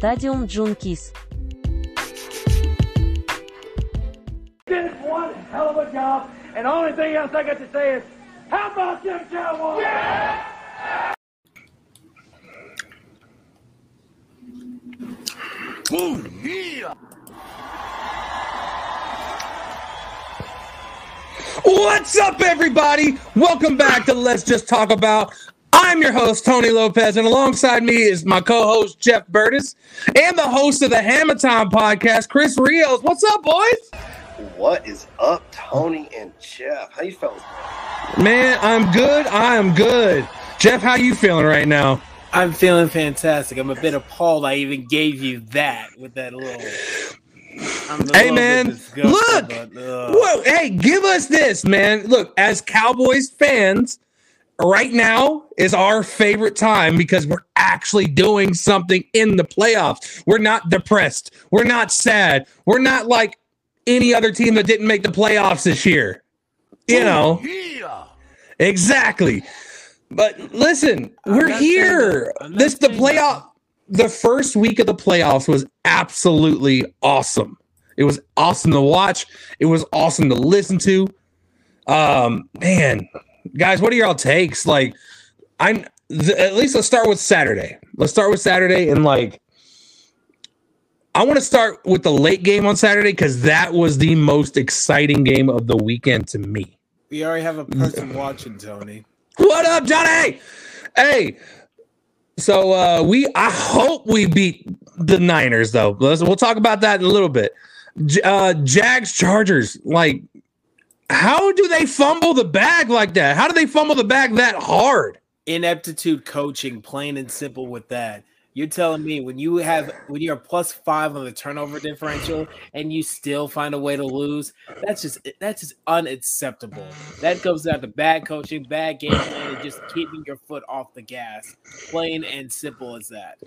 Stadium Junkies. did one hell of a job, and the only thing else I got to say is, how about them Cowboys? What's up, everybody? Welcome back to Let's Just Talk About. I'm your host, Tony Lopez, and alongside me is my co host, Jeff Burtis, and the host of the Hammer Time podcast, Chris Rios. What's up, boys? What is up, Tony and Jeff? How you feeling? Man, I'm good. I am good. Jeff, how you feeling right now? I'm feeling fantastic. I'm a bit appalled. I even gave you that with that little. I'm Hey, man, look. but, uh, Whoa, hey, give us this, man. Look, as Cowboys fans, right now is our favorite time because we're actually doing something in the playoffs. We're not depressed. We're not sad. We're not like any other team that didn't make the playoffs this year. You know, exactly. But listen, we're here. that. I'm not This the playoff. The first week of the playoffs was absolutely awesome. It was awesome to watch. It was awesome to listen to. Um, man, guys, what are y'all takes? Like, I'm th- at least let's start with Saturday. Let's start with Saturday and like I want to start with the late game on Saturday because that was the most exciting game of the weekend to me. we already have a person watching, Tony. What up, Johnny? Hey, so uh we I hope we beat the Niners though. Let's, we'll talk about that in a little bit. J- uh Jags Chargers, like how do they fumble the bag like that? How do they fumble the bag that hard? Ineptitude coaching, plain and simple with that. You're telling me when you have when you're plus five on the turnover differential and you still find a way to lose, that's just that's just unacceptable. That comes down to bad coaching, bad game plan, and just keeping your foot off the gas. Plain and simple as that.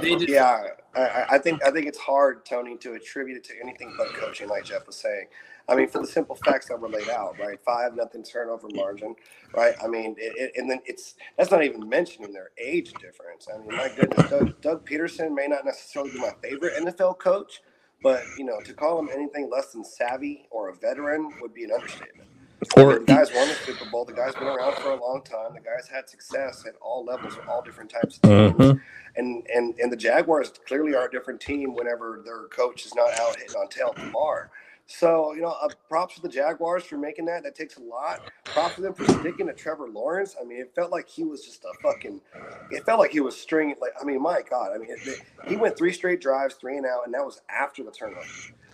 They just, Yeah, I- I, I think I think it's hard, Tony, to attribute it to anything but coaching, like Jeff was saying. I mean, for the simple facts that were laid out, right? Five nothing turnover margin, right? I mean, it, it, and then it's that's not even mentioning their age difference. I mean, my goodness, Doug, Doug Pederson may not necessarily be my favorite NFL coach, but you know, to call him anything less than savvy or a veteran would be an understatement. I mean, Or the guys won the Super Bowl. The guy's been around for a long time. The guy's had success at all levels all different types of teams. Mhm. And and and the Jaguars clearly are a different team whenever their coach is not out hitting on tail at the bar. So you know, uh, props to the Jaguars for making that. That takes a lot. Props to them for sticking to Trevor Lawrence. I mean, it felt like he was just a fucking. It felt like he was stringing. Like I mean, my God. I mean, it, it- he went three straight drives, three and out, and that was after the turnover.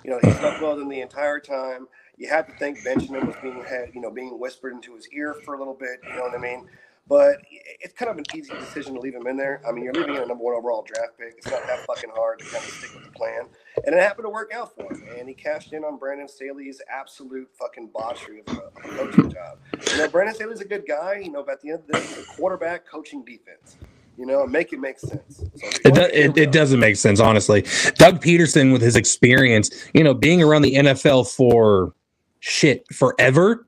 You know, he slept well in the entire time. You had to think Benjamin was being had, you know, being whispered into his ear for a little bit. You know what I mean? But it's kind of an easy decision to leave him in there. I mean, you're leaving in a number one overall draft pick. It's not that fucking hard to kind of stick with the plan. And it happened to work out for him. And he cashed in on Brandon Staley's absolute fucking botchery of a, coaching job. You know, Brandon Staley's a good guy, you know, but at the end of the day, he's a quarterback coaching defense. You know, make it make sense. So It, do, it, it doesn't make sense, honestly. Doug Pederson, with his experience, you know, being around the NFL for shit forever,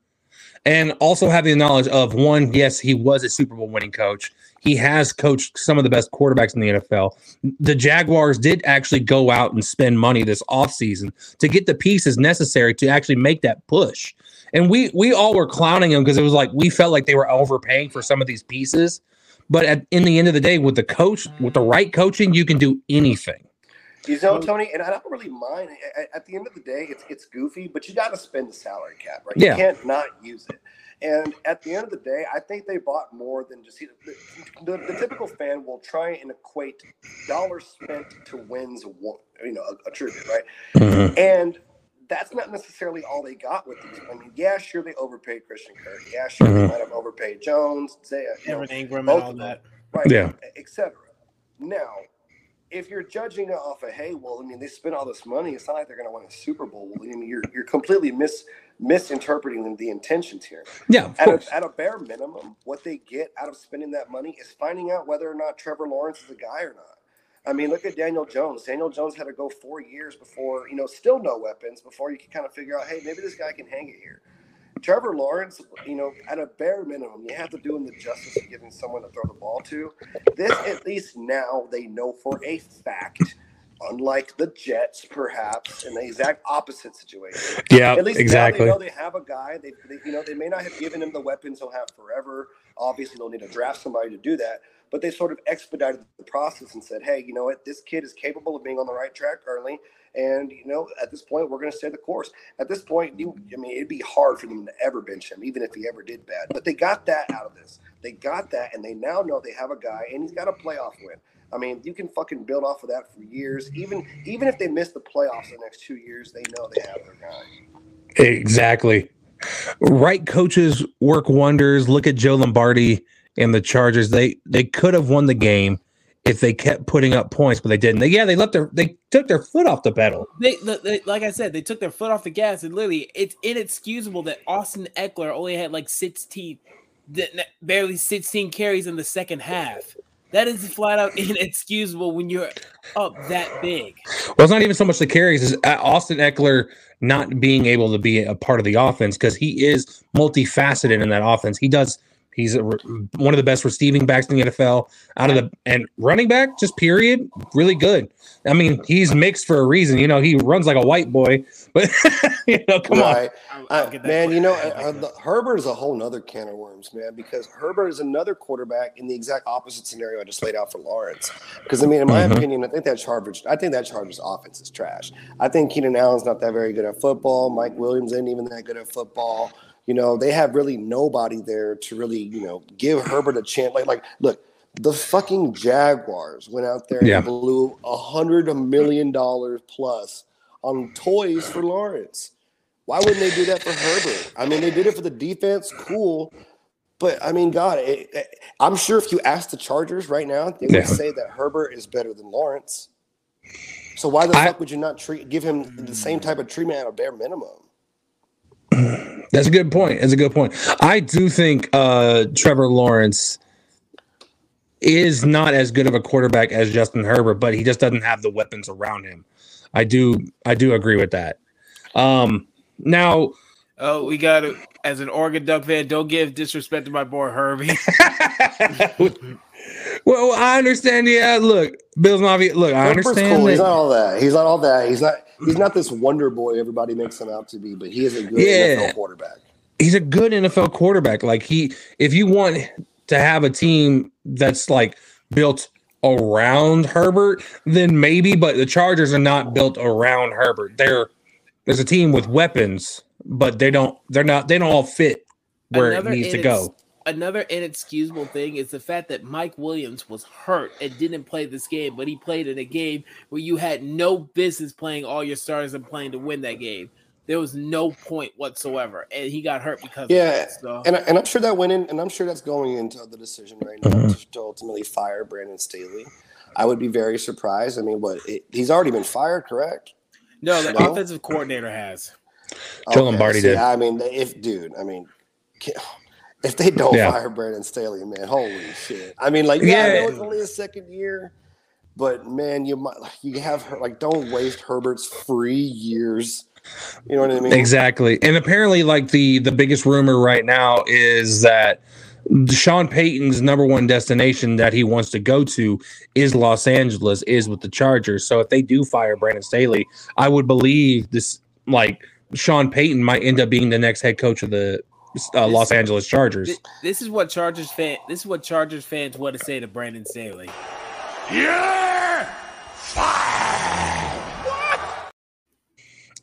and also having the knowledge of one, yes, he was a Super Bowl winning coach. He has coached some of the best quarterbacks in the NFL. The Jaguars did actually go out and spend money this offseason to get the pieces necessary to actually make that push. And we we all were clowning him because it was like we felt like they were overpaying for some of these pieces. But at, in the end of the day, with the coach, with the right coaching, you can do anything. You know, Tony, and I don't really mind. At, at the end of the day, it's it's goofy, but you got to spend the salary cap, right? Yeah. You can't not use it. And at the end of the day, I think they bought more than just the, the, the typical fan will try and equate dollars spent to wins, you know, a attribute, right? And that's not necessarily all they got with these. I mean, yeah, sure they overpaid Christian Kirk. Yeah, sure Mhm. they might have overpaid Jones, Zay, you know, Evan Engram and all that. right? Yeah. etc. Now, if you're judging it off of, hey, well, I mean, they spent all this money. It's not like they're going to win a Super Bowl. Well, I mean, you're you're completely mis misinterpreting the intentions here. Yeah, At a, at a bare minimum, what they get out of spending that money is finding out whether or not Trevor Lawrence is a guy or not. I mean, look at Daniel Jones. Daniel Jones had to go four years before, you know, still no weapons before you can kind of figure out, hey, maybe this guy can hang it here. Trevor Lawrence, you know, at a bare minimum, you have to do him the justice of giving someone to throw the ball to. This, at least now, they know for a fact unlike the Jets, perhaps in the exact opposite situation. Yeah, At least exactly. now they know they have a guy. They, they, you know, they may not have given him the weapons he'll have forever. Obviously, they'll need to draft somebody to do that. But they sort of expedited the process and said, "Hey, you know what? This kid is capable of being on the right track early." And you know, at this point, we're going to stay the course. At this point, you, I mean, it'd be hard for them to ever bench him, even if he ever did bad. But they got that out of this. They got that, and they now know they have a guy, and he's got a playoff win. I mean, you can fucking build off of that for years. Even even if they miss the playoffs the next two years, they know they have their guy. Exactly. Right coaches work wonders. Look at Joe Lombardi and the Chargers. They they could have won the game if they kept putting up points, but they didn't. They, yeah, they left their they took their foot off the pedal. They, they- like I said, they took their foot off the gas, and literally, it's inexcusable that Austin Ekeler only had like sixteen, barely 16 carries in the second half. That is flat out inexcusable when you're up that big. Well, it's not even so much the carries as uh, Austin Ekeler not being able to be a part of the offense because he is multifaceted in that offense. He does. He's a, one of the best receiving backs in the NFL. Out of the and running back, just period, really good. I mean, he's mixed for a reason. You know, he runs like a white boy, but you know, come on. Right. I'll, I'll Uh, man, for you know, uh, uh, the, Herbert is a whole nother can of worms, man, because Herbert is another quarterback in the exact opposite scenario I just laid out for Lawrence. Because I mean, in my Mhm. opinion, I think that Chargers, I think that Chargers offense is trash. I think Keenan Allen's not that very good at football. Mike Williams isn't even that good at football. You know, they have really nobody there to really, you know, give Herbert a chance. Like, like, look, the fucking Jaguars went out there Yeah. and blew a hundred million dollars plus on toys for Lawrence. Why wouldn't they do that for Herbert? I mean, they did it for the defense, cool. But I mean, God, it, it- I'm sure if you ask the Chargers right now, they would Yeah. say that Herbert is better than Lawrence. So why the I- fuck would you not treat give him the same type of treatment at a bare minimum? That's a good point. That's a good point. I do think uh, Trevor Lawrence is not as good of a quarterback as Justin Herbert, but he just doesn't have the weapons around him. I do. I do agree with that. Um, now, Oh, we got to, as an Oregon Duck fan, don't give disrespect to my boy Herbie. well, I understand. Yeah, look, Bills Mafia. Look, I Herbert's understand. cool. He's not all that. He's not all that. He's not. He's not this wonder boy everybody makes him out to be. But he is a good Yeah. NFL quarterback. he's a good NFL quarterback. Like he, if you want to have a team that's like built around Herbert, then maybe. But the Chargers are not built around Herbert. They're there's a team with weapons, but they don't. They're not. They don't all fit where Another it needs to go. Another inexcusable thing is the fact that Mike Williams was hurt and didn't play this game, but he played in a game where you had no business playing all your stars and playing to win that game. There was no point whatsoever, and he got hurt because Yeah, of that. So And, I- and I'm sure that went in, and I'm sure that's going into the decision right now to, to ultimately fire Brandon Staley. I would be very surprised. I mean, what it, he's already been fired, correct? no, the No? offensive coordinator has. Joe Lombardi see, did. I mean, if dude, I mean, ca- if they don't Yeah. fire Brandon Staley, man, holy shit! I mean, like, yeah, I Yeah. know it's only a second year, but man, you might you have her like, don't waste Herbert's free years. You know what I mean? Exactly. And apparently, like the the biggest rumor right now is that Sean Payton's number one destination that he wants to go to is Los Angeles, is with the Chargers. So if they do fire Brandon Staley, I would believe this like Sean Payton might end up being the next head coach of the uh, Los Angeles Chargers. Th- This is what Chargers fan. This is what Chargers fans want to say to Brandon Staley. You're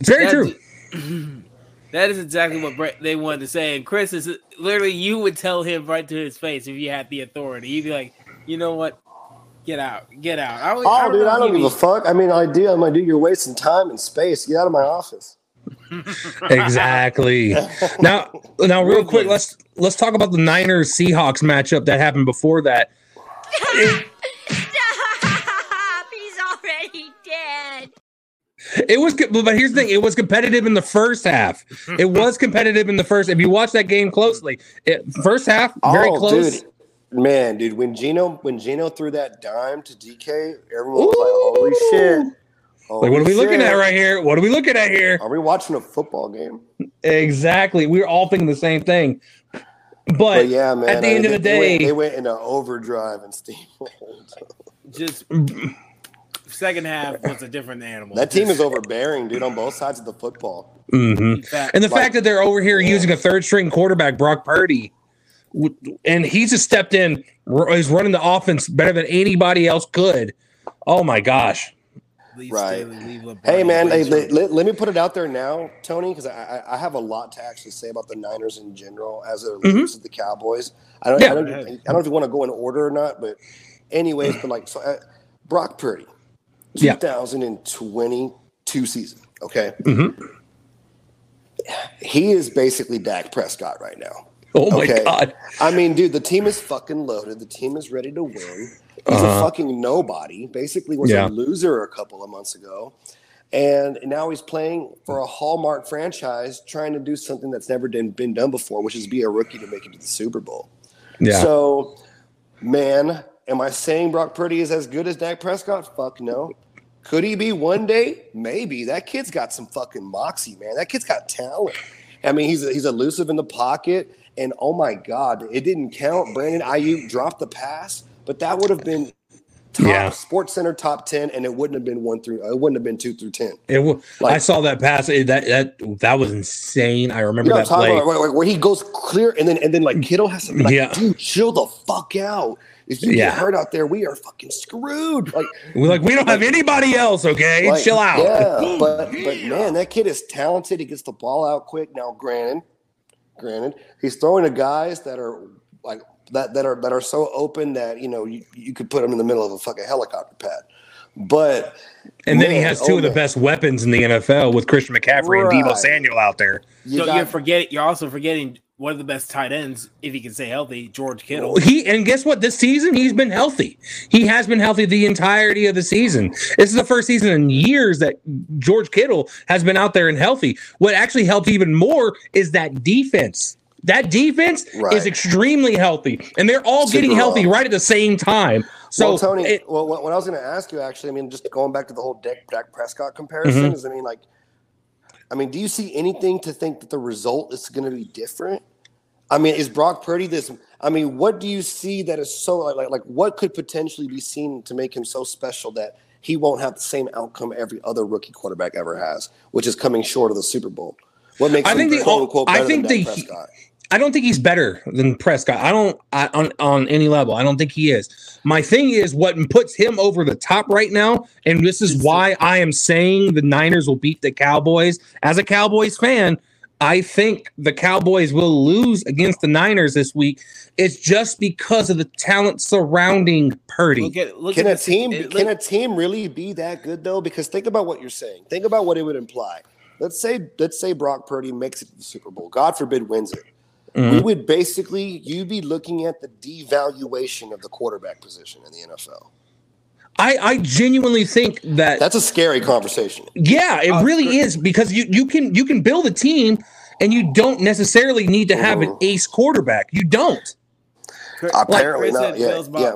It's very That's- true. That is exactly what Brett, they wanted to say. And Chris is literally you would tell him right to his face if you had the authority. You'd be like, you know what? Get out, get out. I, would- Oh, dude, I if don't he'd give a fuck. I mean, idea, my dude, you're wasting time and space. Get out of my office. Exactly. now, now, real quick, let's let's talk about the Niners Seahawks matchup that happened before that. Stop! He's already dead. It was, but here's the thing: it was competitive in the first half. It was competitive in the first. If you watch that game closely, it, first half very oh, close. dude. Man, dude, when Gino when Gino threw that dime to DK, everyone was like, "Holy shit!" Like, what are we Holy looking at right here? What are we looking at here? Are we watching a football game? Exactly. We are all thinking the same thing. But, But yeah, man. at the I end mean, of the they- they went, day- they went into overdrive and steamrolled. just second half was a different animal. That team is overbearing, dude, on both sides of the football. Mm-hmm. Fact, And the Like- fact that they're over here using a third string quarterback, Brock Purdy, and he's just stepped in, he's running the offense better than anybody else could. Oh my gosh. Lee Right. Staley, leave LeBron Hey, man, hey, let, let- let me put it out there now, Tony, because I, I I have a lot to actually say about the Niners in general as it relates to the Cowboys. I don't, Yeah. I, don't, I don't know if you want to go in order or not, but anyways, but like so, uh, Brock Purdy, Yeah. 2022 season, okay? Mhm. He is basically Dak Prescott right now. Oh my Okay. God. I mean, dude, the team is fucking loaded. The team is ready to win. He's Uh-huh. a fucking nobody. Basically, was Yeah. a loser a couple of months ago, and now he's playing for a Hallmark franchise, trying to do something that's never been been done before, which is be a rookie to make it to the Super Bowl. Yeah. So, man, am I saying Brock Purdy is as good as Dak Prescott? Fuck no. Could he be one day? Maybe. That kid's got some fucking moxie, man. That kid's got talent. I mean, he's he's elusive in the pocket, and oh my god, it didn't count. Brandon Aiyuk dropped the pass, but that would have been top Yeah. Sports Center top ten, and it wouldn't have been one through. It wouldn't have been two through ten. It w- Like- I saw that pass. It- That that that was insane. I You remember know I'm that play. about? Where, where- he goes clear, and then and then like Kittle has to be like, Yeah. dude, chill the fuck out. If you Yeah. get hurt out there, we are fucking screwed. Like We're like, we don't have anybody else. Okay, Like, chill out. Yeah, but but man, that kid is talented. He gets the ball out quick. Now, granted, granted, he's throwing to guys that are like that that are that are so open that you know you, you could put him in the middle of a fucking helicopter pad. But and then he has two oh, of the man, best weapons in the NFL with Christian McCaffrey and Deebo Right. Samuel out there. You so got- you're forgetting. You're also forgetting one of the best tight ends, if he can stay healthy, George Kittle. He and guess what? This season he's been healthy. He has been healthy the entirety of the season. This is the first season in years that George Kittle has been out there and healthy. What actually helped even more is that defense. That defense Right. is extremely healthy, and they're all Super getting healthy well. right at the same time. So, well, Tony, it- well, what, I was going to ask you actually, I mean, just going back to the whole Dak, Dak Prescott comparison, Mm-hmm. is I mean, like, I mean, do you see anything to think that the result is going to be different? I mean, is Brock Purdy this? I mean, what do you see that is so like, like, like what could potentially be seen to make him so special that he won't have the same outcome every other rookie quarterback ever has, which is coming short of the Super Bowl? What makes I him think the- quote unquote I better think than the- Prescott? I don't think he's better than Prescott. I don't I, on on any level. I don't think he is. My thing is what puts him over the top right now, and this is why I am saying the Niners will beat the Cowboys. As a Cowboys fan, I think the Cowboys will lose against the Niners this week. It's just because of the talent surrounding Purdy. Look at look Can at a the- team it- can a team really be that good though? Because think about what you're saying. Think about what it would imply. Let's say let's say Brock Purdy makes it to the Super Bowl. God forbid wins it. We Mhm. would basically you'd be looking at the devaluation of the quarterback position in the NFL. I I genuinely think that That's a scary conversation. Yeah, it Uh, really is because you you can you can build a team and you don't necessarily need to have an Mhm. ace quarterback. You don't. Chris- Apparently Chris not. Yeah, Bills yeah.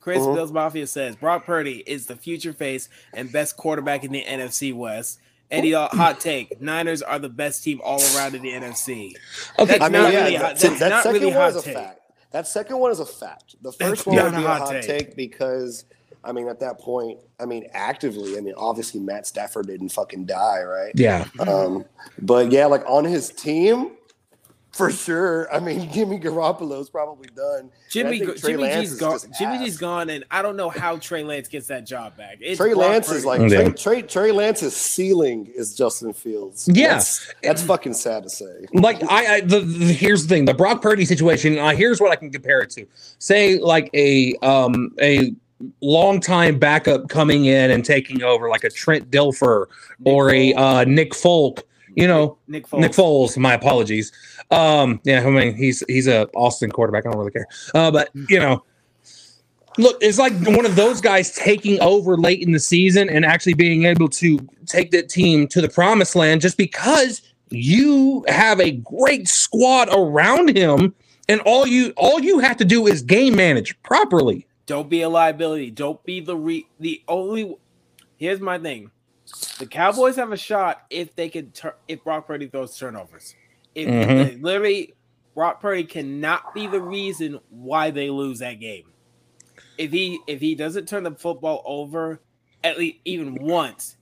Chris Mhm. Bills Mafia says Brock Purdy is the future face and best quarterback in the NFC West. Eddie, uh, hot take: Niners are the best team all around in the NFC. Okay, That's I mean, not yeah, really that, hot- that not second really one hot is a take. fact. That second one is a fact. The That's first one not would be a hot hot take. take. because I mean, at that point, I mean, actively, I mean, obviously Matt Stafford didn't fucking die, right? Yeah. Um, but yeah, like on his team, for sure. I mean, Jimmy Garoppolo's probably done. Jimmy Jimmy Lance G's is gone. Jimmy G's gone, and I don't know how Trey Lance gets that job back. It's Trey Lance is like Yeah. Trey, Trey, Trey Lance's ceiling is Justin Fields. Yeah. that's, that's fucking sad to say. Like I, I the, the here's the thing, the Brock Purdy situation. Uh, here's what I can compare it to. Say like a um a longtime backup coming in and taking over, like a Trent Dilfer or a uh, Nick Folk. You know, Nick Foles. Nick Foles. My apologies. Um, yeah, I mean he's he's a Austin quarterback. I don't really care. Uh, but you know, look, it's like one of those guys taking over late in the season and actually being able to take that team to the promised land just because you have a great squad around him, and all you all you have to do is game manage properly. Don't be a liability. Don't be the re the only. Here's my thing: the Cowboys have a shot if they can turn if Brock Purdy throws turnovers. If, if Mhm. they- literally Brock Purdy cannot be the reason why they lose that game. If he if he doesn't turn the football over, at least even once.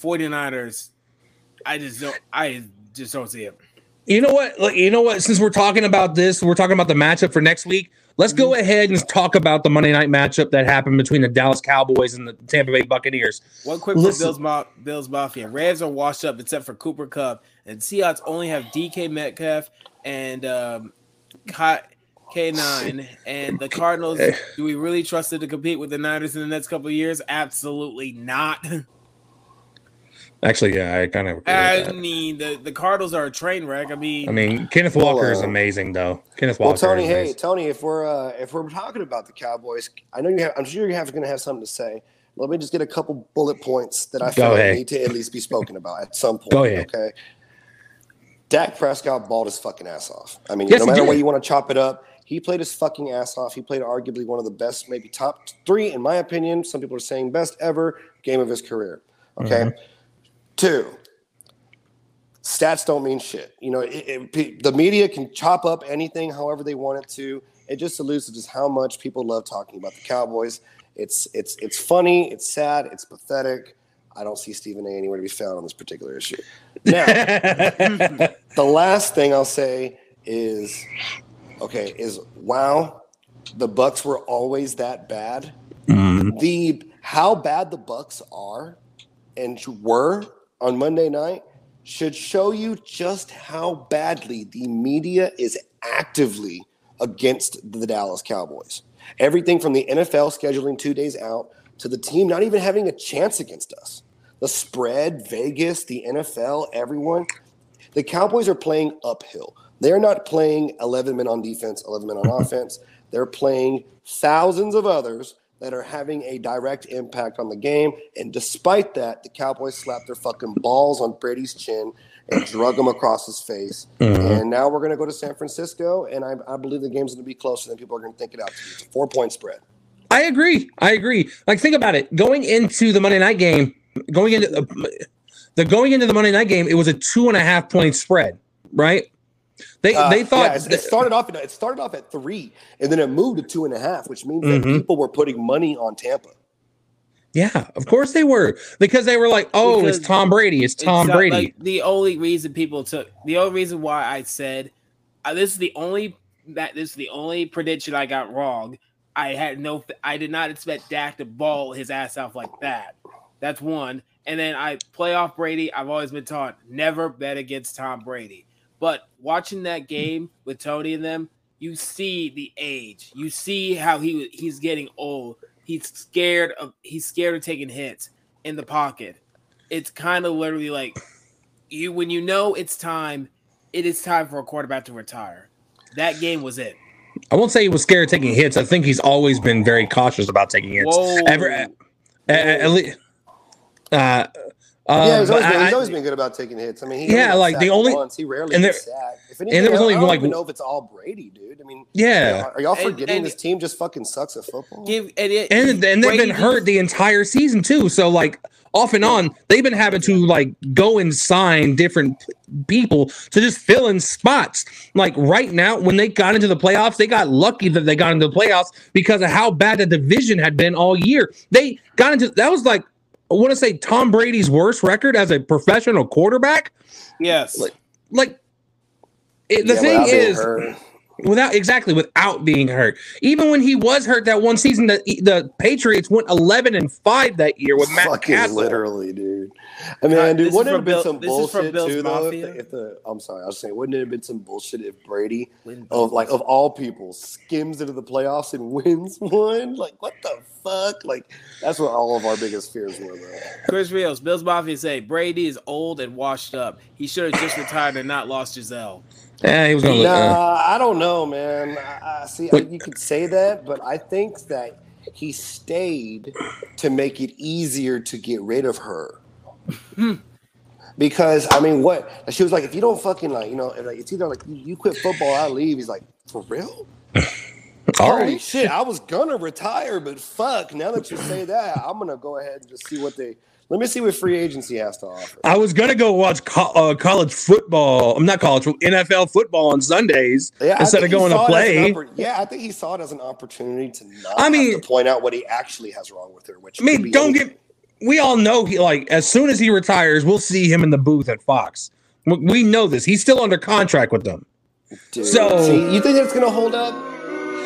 49ers, I just don't I just don't see it. You know what? Like, you know what? Since we're talking about this, we're talking about the matchup for next week. Let's go Mm-hmm. ahead and talk about the Monday night matchup that happened between the Dallas Cowboys and the Tampa Bay Buccaneers. One quick for Listen. Bills, Ma- Bills Mafia. Rams are washed up except for Cooper Kupp, and Seahawks only have DK Metcalf and um, K- K9. And the Cardinals, do we really trust it to compete with the Niners in the next couple of years? Absolutely not. Actually, yeah, I kind of. I mean, the, the Cardinals are a train wreck. I mean, I mean, Kenneth Walker is Well, uh, amazing, though. Kenneth Walker. Well, Tony, is hey, amazing. Tony, if we're uh, if we're talking about the Cowboys, I know you have. I'm sure you have going to have something to say. Let me just get a couple bullet points that I feel like need to at least be spoken about at some point. Go ahead. Okay. Dak Prescott balled his fucking ass off. I mean, Yes, no matter did. what you want to chop it up, he played his fucking ass off. He played arguably one of the best, maybe top three, in my opinion. Some people are saying best ever game of his career. Okay. Mm-hmm. Two, stats don't mean shit. You know, it, it, the media can chop up anything however they want it to. It just alludes to just how much people love talking about the Cowboys. It's it's it's funny, it's sad, it's pathetic. I don't see Stephen A. anywhere to be found on this particular issue. Now, the last thing I'll say is, okay, is wow, the Bucks were always that bad. Mhm. The how bad the Bucks are and were on Monday night should show you just how badly the media is actively against the Dallas Cowboys. Everything from the NFL scheduling two days out to the team not even having a chance against us. The spread, Vegas, the NFL, everyone. The Cowboys are playing uphill. They're not playing 11 men on defense, 11 men on offense. They're playing thousands of others that are having a direct impact on the game. And despite that, the Cowboys slapped their fucking balls on Brady's chin and drug him across his face. Mhm. And now we're going to go to San Francisco, and I, I believe the game's going to be closer than people are going to think it out to be. It's a four point spread. I agree. I agree. Like, think about it. Going into the Monday night game, going into the, the going into the Monday night game, it was a two and a half point spread, right? They Uh, they thought yeah, it's- it started off. It started off at three, and then it moved to two and a half, which means that Mhm. people were putting money on Tampa. yeah, of course they were because they were like, oh, Because it's Tom Brady, it's Tom It's not Brady. like the only reason people took the only reason why I said uh, this is the only that this is the only prediction I got wrong. I had no, I did not expect Dak to ball his ass off like that. That's one. And then I play off Brady. I've always been taught never bet against Tom Brady. But watching that game with Tony and them, you see the age. You see how he he's getting old. He's scared of he's scared of taking hits in the pocket. It's kind of literally like you when you know it's time, it is time for a quarterback to retire. That game was it. I won't say he was scared of taking hits. I think he's always been very cautious about taking hits. Whoa. Ever, at, at, at least, uh, um, yeah, he's but always, been, I- he's always been good about taking hits. I mean, he Yeah, like, the only- once. he rarely and gets there- sacked. If anything, there was I- only, I don't like- even know if it's all Brady, dude. I mean, yeah. are y'all forgetting and- this team just fucking sucks at football? Give and, it, and and they've Brady been hurt the entire season too. So like off and on, they've been having to like go and sign different people to just fill in spots. Like right now, when they got into the playoffs, they got lucky that they got into the playoffs because of how bad the division had been all year. They got into that was like I want to say Tom Brady's worst record as a professional quarterback. Yes. Like- Like it, the Yeah, thing is, hurt. without exactly without being hurt. Even when he was hurt that one season, that the Patriots went eleven and five that year with Matt fucking Cassel. literally, dude. I mean, Uh, dude, wouldn't it from have been some this is from bullshit Bill's too, though? If the, if the I'm sorry, I was saying, wouldn't it have been some bullshit if Brady, of like of all people, skims into the playoffs and wins one? Like, what the fuck? Like, that's what all of our biggest fears were, though. Chris Rios, Bills Mafia say Brady is old and washed up. He should have just retired and not lost Gisele. Yeah, he was gonna. look, uh, Nah, I don't know, man. I, I see. I, you could say that, but I think that he stayed to make it easier to get rid of her. because I mean, what she was like, if you don't fucking like, you know, like it's either like you, you quit football, I leave. He's like, for real? Holy shit! I was gonna retire, but fuck. Now that you say that, I'm gonna go ahead and just see what they. Let me see what free agency has to offer. I was gonna go watch co- uh, college football. I'm not college, NFL football on Sundays Yeah, instead of going to saw it as an play. oppor- yeah, I think he saw it as an opportunity to not I mean- to point out what he actually has wrong with her. Which I mean, don't anything. get we all know he like as soon as he retires, we'll see him in the booth at Fox. We- We know this. He's still under contract with them. Dude, So- see, you think that's gonna hold up?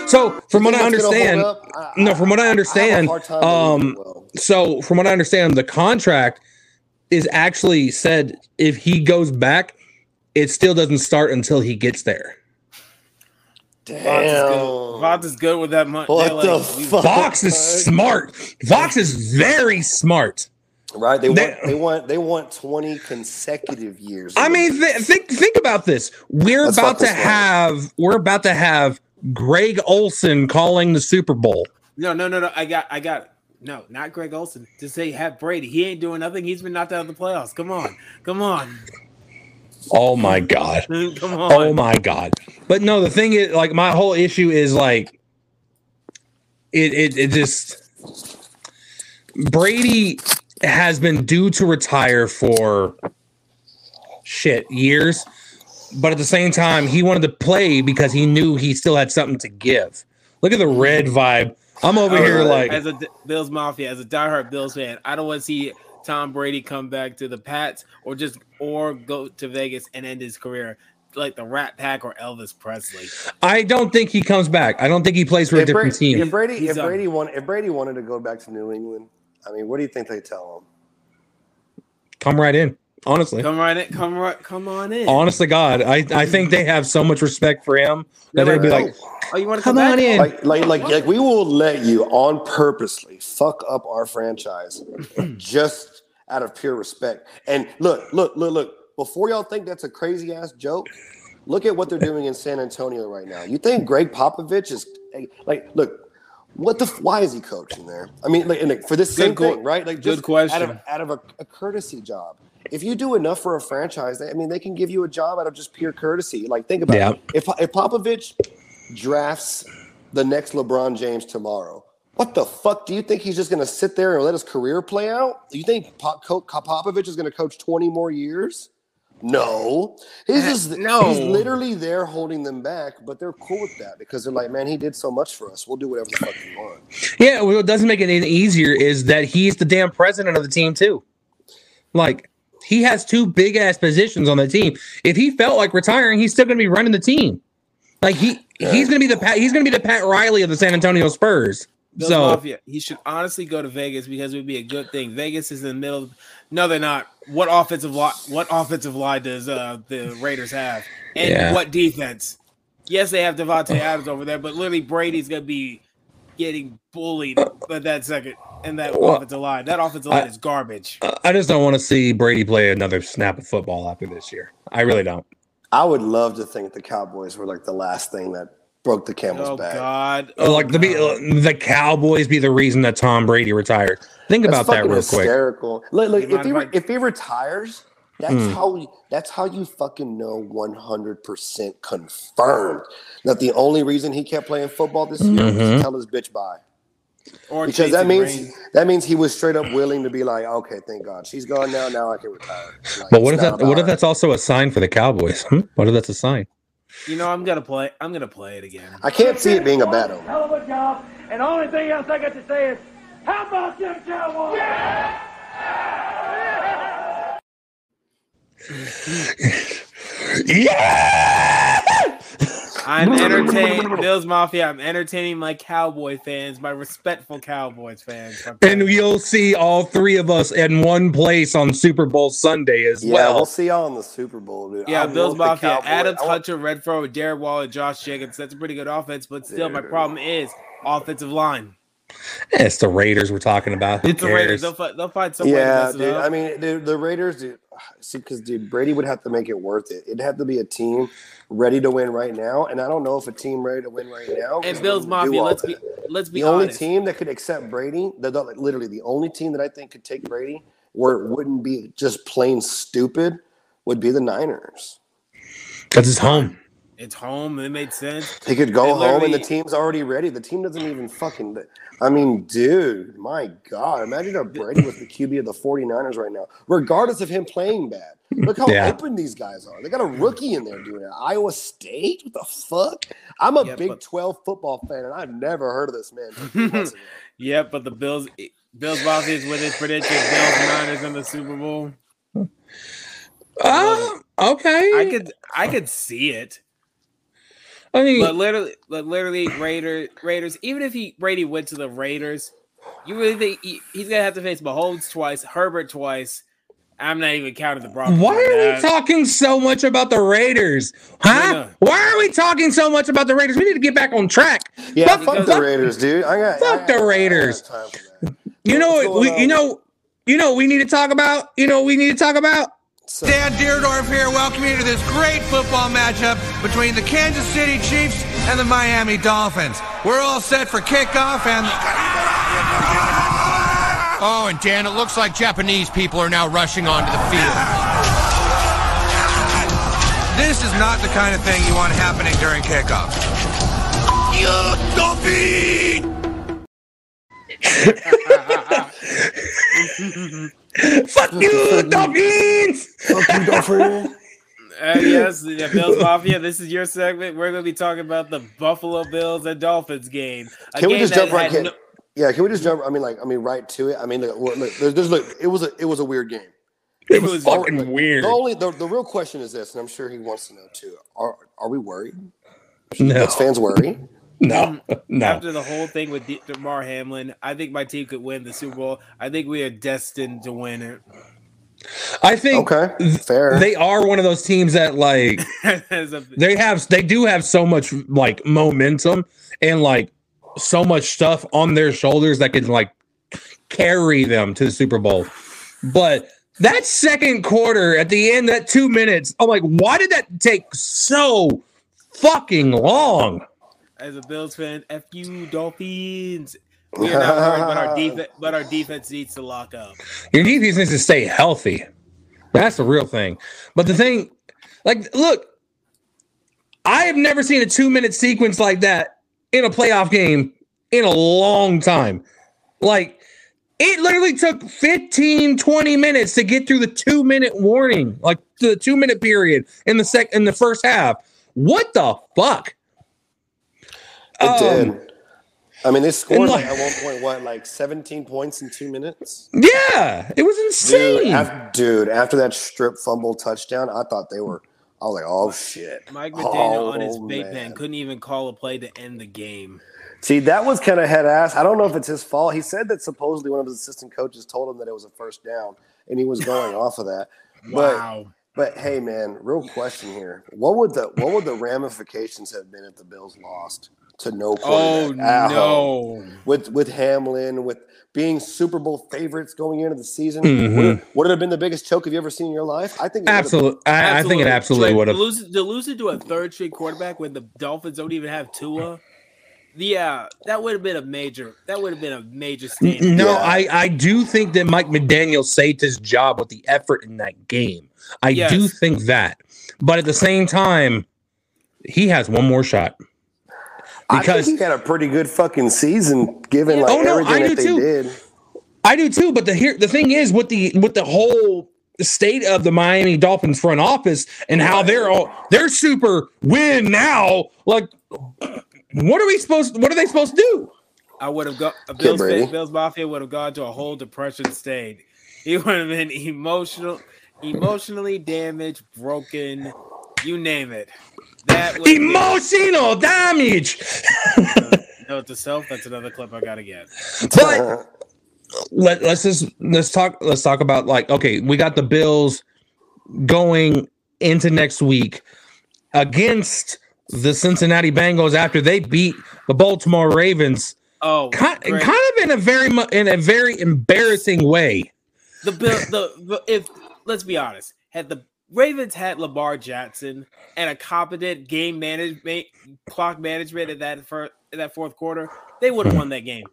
So from what I think that's gonna understand. I- no, from what I understand, hard time believing um, it will. so from what I understand, the contract is actually said if he goes back, it still doesn't start until he gets there. Fox is good. Damn. Fox is good with that money. What the fuck? Fox is smart. Fox is very smart. Right? They, They- want they want they want twenty consecutive years. I mean, th- think think about this. We're Let's about to this one. have we're about to have Greg Olsen calling the Super Bowl. No, no, no, no. I got, I got. No, not Greg Olsen. To say have Brady. He ain't doing nothing. He's been knocked out of the playoffs. Come on, come on, Oh my god. come on. Oh my god. But no, the thing is like my whole issue is like it it, it just Brady has been due to retire for shit years, but at the same time he wanted to play because he knew he still had something to give. Look at the red vibe. I'm over Oh, here like as a Bills Mafia, as a diehard Bills fan, I don't want to see Tom Brady come back to the Pats or just or go to Vegas and end his career like the Rat Pack or Elvis Presley. I don't think he comes back. I don't think he plays for a different Brady, team. if Brady He's if done. Brady want, if Brady wanted to go back to New England, I mean, what do you think they tell him? Come right in. Honestly. Come right in, come right, come on in. Honest to God, I, I think they have so much respect for him that They're they'd be like, like, oh, you want to come, come on back? in. Like, like, like, like, we will let you on purposely fuck up our franchise just out of pure respect. And look, look, look, look. Before y'all think that's a crazy ass joke, look at what they're doing in San Antonio right now. You think Gregg Popovich is like, look, what the? Why is he coaching there? I mean, like, like, for this Good same que- thing, right? Like, good question. Out of, out of a, a courtesy job. If you do enough for a franchise, I mean, they can give you a job out of just pure courtesy. Like, think about Yeah. it. If if Popovich drafts the next LeBron James tomorrow. What the fuck do you think he's just going to sit there and let his career play out? Do you think Pop- Co- Popovich is going to coach 20 more years? No. He's Uh, just no. he's literally there holding them back, but they're cool with that because they're like, man, he did so much for us. We'll do whatever the fuck we want. Yeah, what doesn't make it any easier is that he's the damn president of the team too. Like he has two big ass positions on the team. If he felt like retiring, he's still going to be running the team. Like he he's going to be the Pat, he's going to be the Pat Riley of the San Antonio Spurs. So Mafia. He should honestly go to Vegas because it would be a good thing. Vegas is in the middle. Of, no, they're not. What offensive line? What offensive line does uh, the Raiders have? And Yeah. what defense? Yes, they have Davante Adams over there, but literally Brady's gonna be getting bullied by that second and that Well, offensive line. That offensive line I- is garbage. I just don't want to see Brady play another snap of football after this year. I really don't. I would love to think the Cowboys were like the last thing that broke the camel's Oh back. God! Uh, like the God. the Cowboys be the reason that Tom Brady retired. Think That's about that fucking real quick. hysterical. Look, look, if he re- if he retires, that's Hmm. how that's how you fucking know one hundred percent confirmed that the only reason he kept playing football this year was Mhm. to tell his bitch bye. Or Because that means rings. that means he was straight up willing to be like, okay, thank God she's gone now. Now I can retire. Like, But what if that? What about if that's also a sign for the Cowboys? Hmm? What if that's a sign? You know, I'm gonna play. I'm gonna play it again. I can't see it being a bad omen. Hell of a job. And the only thing else I got to say is, how about them Cowboys? Yeah. I'm entertaining Bills Mafia. I'm entertaining my Cowboy fans, my respectful Cowboys fans. And fans. you'll see all three of us in one place on Super Bowl Sunday as Yeah, well. we'll see y'all in the Super Bowl, dude. Yeah, I Bills want the Mafia, Adams, want- Hunter, Renfrow, Derek Waller, Josh Jacobs. That's a pretty good offense, but still, my problem is offensive line. Eh, it's the Raiders we're talking about. Who It's the Raiders. They'll, fi- they'll find some way to Yeah, mess it dude. up. I mean, dude, the Raiders, dude. See, because dude, Brady would have to make it worth it. It'd have to be a team ready to win right now, and I don't know if a team ready to win right now. and is Bills willing to do Mafia, let's be let's be the only team that could accept Brady, the, the- like, literally the only team that I think could take Brady where it wouldn't be just plain stupid, would be the Niners. Because it's home. It's home. It made sense. He could go They home and the team's already ready. The team doesn't even fucking. I mean, dude, my God. Imagine if Brady was the QB of the 49ers right now, regardless of him playing bad. Look how Yeah. open these guys are. They got a rookie in there doing it. Iowa State? What the fuck? I'm a Yeah, Big but- 12 football fan, and I've never heard of this man. until two months ago. Yeah, but the Bills, Bills Mafia is with his prediction. Bills Niners in the Super Bowl. Uh, okay. I could I could see it. I mean, But literally, but literally, Raiders, Raiders. Even if he Brady went to the Raiders, you really think he, he's gonna have to face Mahomes twice, Herbert twice. I'm not even counting the Broncos. why are we that. talking so much about the Raiders? Huh? No, no. Why are we talking so much about the Raiders? We need to get back on track. Yeah, Fuck- fuck, fuck- the Raiders, dude. I got Fuck I- the I- I don't Raiders. have time for that. You know What's what? We, you know, you know, we need to talk about. You know, we need to talk about. So, Dan Dierdorf here, welcoming you to this great football matchup between the Kansas City Chiefs and the Miami Dolphins. We're all set for kickoff and. Oh, and Dan, it looks like Japanese people are now rushing onto the field. This is not the kind of thing you want happening during kickoff. Fuck you, Dolphins. fuck you, Dolphin. Uh, yes, the Bills Mafia. This is your segment. We're going to be talking about the Buffalo Bills and Dolphins game. A Can we just jump right? had Can, no- yeah, can we just jump? I mean, like, I mean, right to it. I mean, look, look, there's, there's, look, it was a, it was a weird game. It was was fucking Look, weird. The only, the, the real question is this, and I'm sure he wants to know too. Are, are we worried? No, As fans worry? No, um, no. After the whole thing with De- Damar Hamlin, I think my team could win the Super Bowl. I think we are destined to win it. I think Okay, fair. they are one of those teams that like a- they have they do have so much like momentum and like so much stuff on their shoulders that can like carry them to the Super Bowl. But that second quarter at the end, that two minutes, I'm like, why did that take so fucking long? As a Bills fan, F you Dolphins. We are not worried, but our defense, but our defense needs to lock up. Your defense needs to stay healthy. That's the real thing. But the thing, like, look, I have never seen a two minute sequence like that in a playoff game in a long time. Like, it literally took 15, 20 minutes to get through the two minute warning, like the two minute period in the sec in the first half. What the fuck? It Um, did. I mean, they scored like, like- at one point, what, like 17 points in two minutes? Yeah, it was Dude insane. after, dude, after that strip fumble touchdown, I thought they were, I was like, oh shit. Mike McDaniel on his Oh, vape man. pen couldn't even call a play to end the game. See, that was kind of head ass. I don't know if it's his fault. He said that supposedly one of his assistant coaches told him that it was a first down and he was going off of that. But Wow. but hey man, real question here. What would the what would the ramifications have been if the Bills lost to no Oh quarterback at home? no. With with Hamlin, with being Super Bowl favorites going into the season, Mhm. would, it, would it have been the biggest choke have you ever seen in your life? I think it would. Absolutely. I, I think it absolutely would have. To lose, to lose it to a third string quarterback when the Dolphins don't even have Tua. Yeah, that would have been a major. That would have been a major statement. No, Yeah. I, I do think that Mike McDaniel saved his job with the effort in that game. I do think that. But at the same time, he has one more shot. I Because think he had a pretty good fucking season given like Oh, no, everything I that do they too. did. I do too, but the here the thing is with the with the whole state of the Miami Dolphins front office and how they're all they're super win now. Like what are we supposed what are they supposed to do? I would have gone. Bills, Brady. Bills Mafia would have gone to a whole depression state. He would have been emotional, emotionally damaged, broken, you name it. That would be- Emotional damage. note to self. That's another clip I gotta get. But let, let's just let's talk let's talk about like okay we got the bills going into next week against the cincinnati bengals after they beat the baltimore ravens Oh, kind, kind of in a very in a very embarrassing way the bill. The, the if let's be honest, had the Ravens had Lamar Jackson and a competent game management, clock management in that first in that fourth quarter, they would have won that game.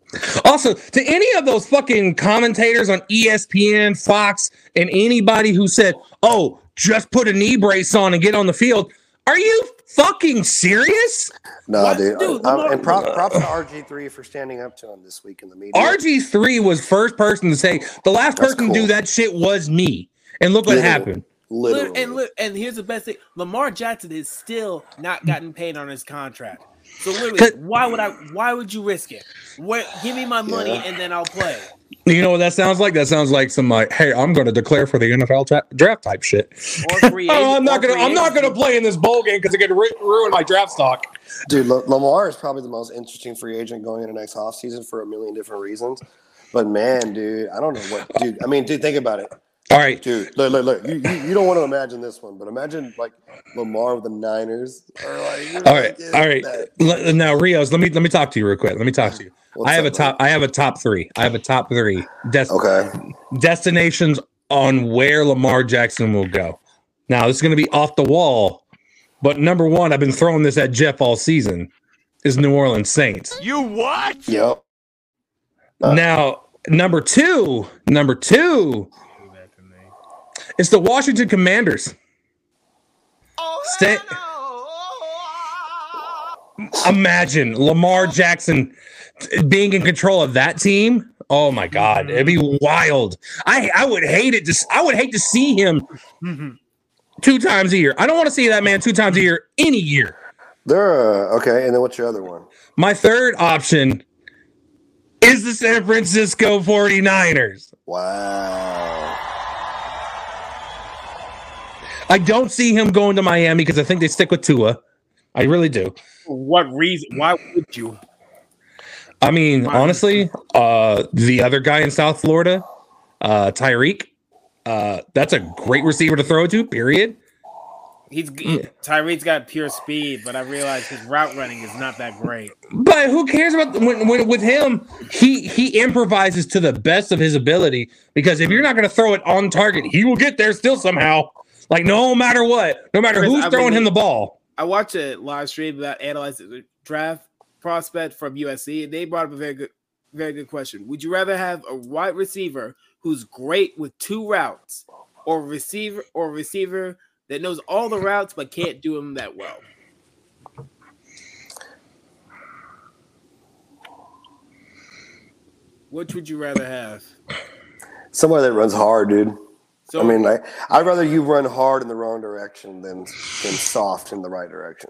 also to any of those fucking commentators on espn fox and anybody who said oh just put a knee brace on and get on the field are you fucking serious No, What? dude. Dude, Um, Lamar- and prop, props to RG3 for standing up to him this week in the media. RG3 was first person to say the last That's person to do that shit was me. And look what Literally. happened. Literally. And and here's the best thing: Lamar Jackson is still not gotten paid on his contract. So literally, 'Cause- why would I? Why would you risk it? What? Give me my money Yeah. and then I'll play. You know what that sounds like? That sounds like some like, hey, I'm going to declare for the NFL tra- draft type shit. Or free Oh, I'm not gonna. I'm not gonna play in this bowl game because it could ru- ruin my draft stock. Dude, L- Lamar is probably the most interesting free agent going into next offseason for a million different reasons. But man, dude, I don't know what, dude. I mean, dude, think about it, All right, dude. Look, look, look. You, you, you don't want to imagine this one, but imagine like Lamar with the Niners. Or like, you're all like, right, yeah, all right. that- now, Rios, let me let me talk to you real quick. Let me talk to you. What's I have a up, top. I have a top three. I have a top three des- Okay. destinations on where Lamar Jackson will go. Now, this is going to be off the wall, but number one, I've been throwing this at Jeff all season, is New Orleans Saints. You what? Yep. Uh. now, number two, number two, it's the Washington Commanders. Stay- Imagine Lamar Jackson being in control of that team. Oh my God, it'd be wild. I I would hate it. Just I would hate to see him two times a year. I don't want to see that man two times a year any year. They're uh, okay. And then what's your other one? My third option is the San Francisco 49ers. Wow. I don't see him going to Miami because I think they stick with Tua. I really do. What reason? Why would you? I mean, honestly, uh, the other guy in South Florida, uh, Tyreek, uh, that's a great receiver to throw to. Period. He's Tyreek's got pure speed, but I realize his route running is not that great. But who cares about when, when with him? He he improvises to the best of his ability because if you're not going to throw it on target, he will get there still somehow. Like no matter what, no matter Chris, who's I throwing mean- him the ball. I watched a live stream about analyzing the draft prospect from USC, and they brought up a very good, very good question. Would you rather have a wide receiver who's great with two routes, or receiver or receiver that knows all the routes but can't do them that well? Which would you rather have? Somebody that runs hard, dude. So I mean, like, I'd rather you run hard in the wrong direction than than soft in the right direction.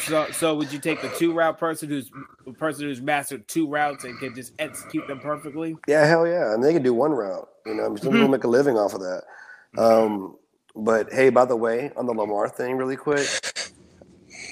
So, so would you take the two route person who's a person who's mastered two routes and can just execute them perfectly? Yeah, hell yeah. I mean, they can do one route. You know, some people make a living off of that. Um, but hey, by the way, on the Lamar thing, really quick,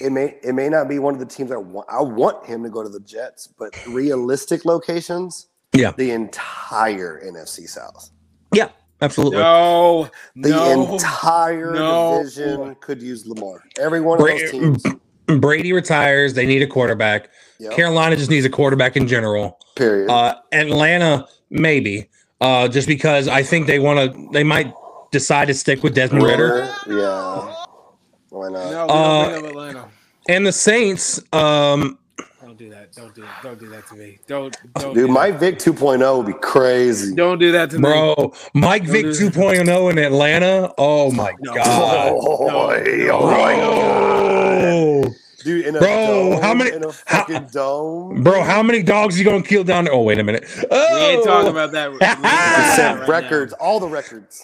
it may it may not be one of the teams I want. I want him to go to the Jets, but realistic locations, Yeah, the entire NFC South, yeah, absolutely. No, the no. entire no. division could use Lamar. Every one of those teams. Brady retires. They need a quarterback. Yep, Carolina just needs a quarterback in general. period. Uh, Atlanta, maybe, uh, just because I think they want to. They might decide to stick with Desmond Ridder Yeah. Why not? No, we Uh, don't bring Atlanta. and the Saints. Um, Don't do that. Don't do it. Don't do that to me. Don't. don't Dude, do Mike Vick 2.0 would be crazy. Don't do that to me. bro, Mike Don't Vick do that. 2.0 in Atlanta. Oh my No. god, Oh, No. oh my God. bro, Dude, in a Bro, dome, how many- in a how- fucking dome? bro, how many dogs you gonna kill down there? Oh wait a minute. Oh, We ain't talking about that. We ain't talking about I that said right records, all the records.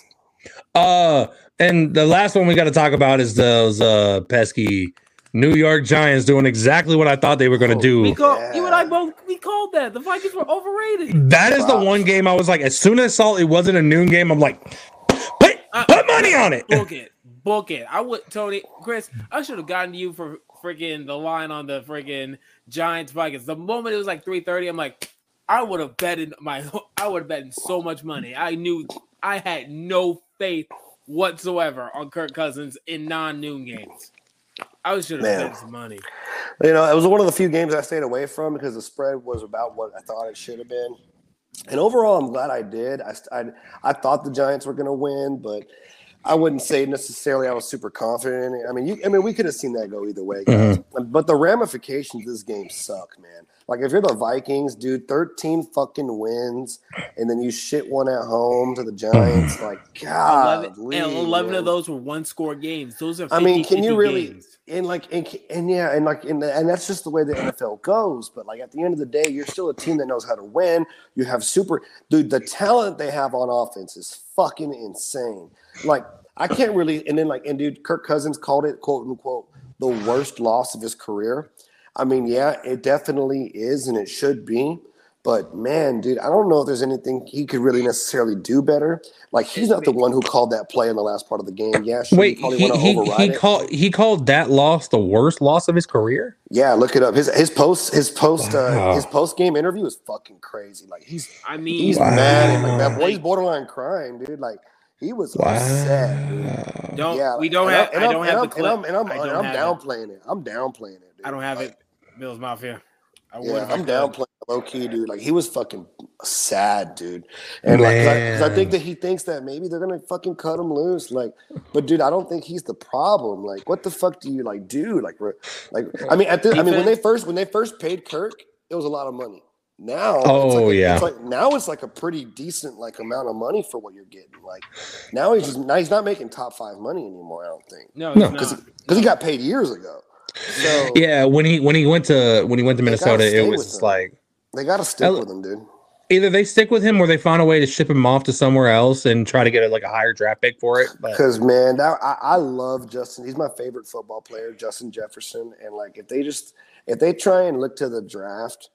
Uh, and the last one we got to talk about is those uh pesky New York Giants doing exactly what I thought they were going to Oh, do. We call, Yeah. You and I both. We called that. The Vikings were overrated. That is the one game I was like, as soon as I saw it wasn't a noon game, I'm like, put Uh, put money on it. Book it. Book it. I would, Tony, Chris. I should have gotten you for freaking the line on the freaking Giants Vikings. The moment it was like three thirty, I'm like, I would have betted my. I would have betted so much money. I knew I had no faith whatsoever on Kirk Cousins in non-noon games. I should have Man. bet some money. You know, it was one of the few games I stayed away from because the spread was about what I thought it should have been. And overall, I'm glad I did. I, I, I thought the Giants were going to win, but I wouldn't say necessarily I was super confident. in it. I mean, you, I mean, we could have seen that go either way, mm-hmm. guys. But the ramifications of this game suck, man. Like if you're the Vikings, dude, 13 fucking wins, and then you shit one at home to the Giants. Like, God, 11, and 11 of those were one-score games. Those are. I mean, can you really games. and like and, and yeah, and like and, and that's just the way the NFL goes. But like at the end of the day, you're still a team that knows how to win. You have super dude. The talent they have on offense is fucking insane. Like I can't really. And then like and dude, Kirk Cousins called it quote unquote the worst loss of his career. I mean, yeah, it definitely is, and it should be. But man, dude, I don't know if there's anything he could really necessarily do better. Like he's not the one who called that play in the last part of the game. Yeah, sure, Wait, probably he wanna he, override he it. called he called that loss the worst loss of his career. Yeah, look it up. His his post his post Wow. uh, his post game interview is fucking crazy. Like he's I mean, he's Wow. mad and like that boy. He's borderline crying, dude. Like he was upset. Dude. Wow. don't Yeah, we don't and have and I I'm- don't and have I'm- the clip. And I'm, and I'm, I and don't I'm have it. downplaying it. I'm downplaying it. Dude. I don't have Like, it. Bills Mafia. I Yeah, if I I'm could. downplaying low key, dude. Like he was fucking sad, dude. And like, 'cause I, 'cause I think that he thinks that maybe they're gonna fucking cut him loose. Like, but dude, I don't think he's the problem. Like, what the fuck do you like do? Like, re- like I mean, at the, I mean, when they first when they first paid Kirk, it was a lot of money. Now, it's Oh, like a- yeah. it's like now it's like a pretty decent like amount of money for what you're getting. Like now he's just now he's not making top five money anymore. I don't think No, No. no. because because he got paid years ago. So Yeah, when he when he went to when he went to Minnesota, it was just like they got to stick I- with him, dude. either they stick with him or they find a way to ship him off to somewhere else and try to get a, like a higher draft pick for it. Because man, that I, I love Justin. He's my favorite football player, Justin Jefferson. And like, if they just if they try and look to the draft,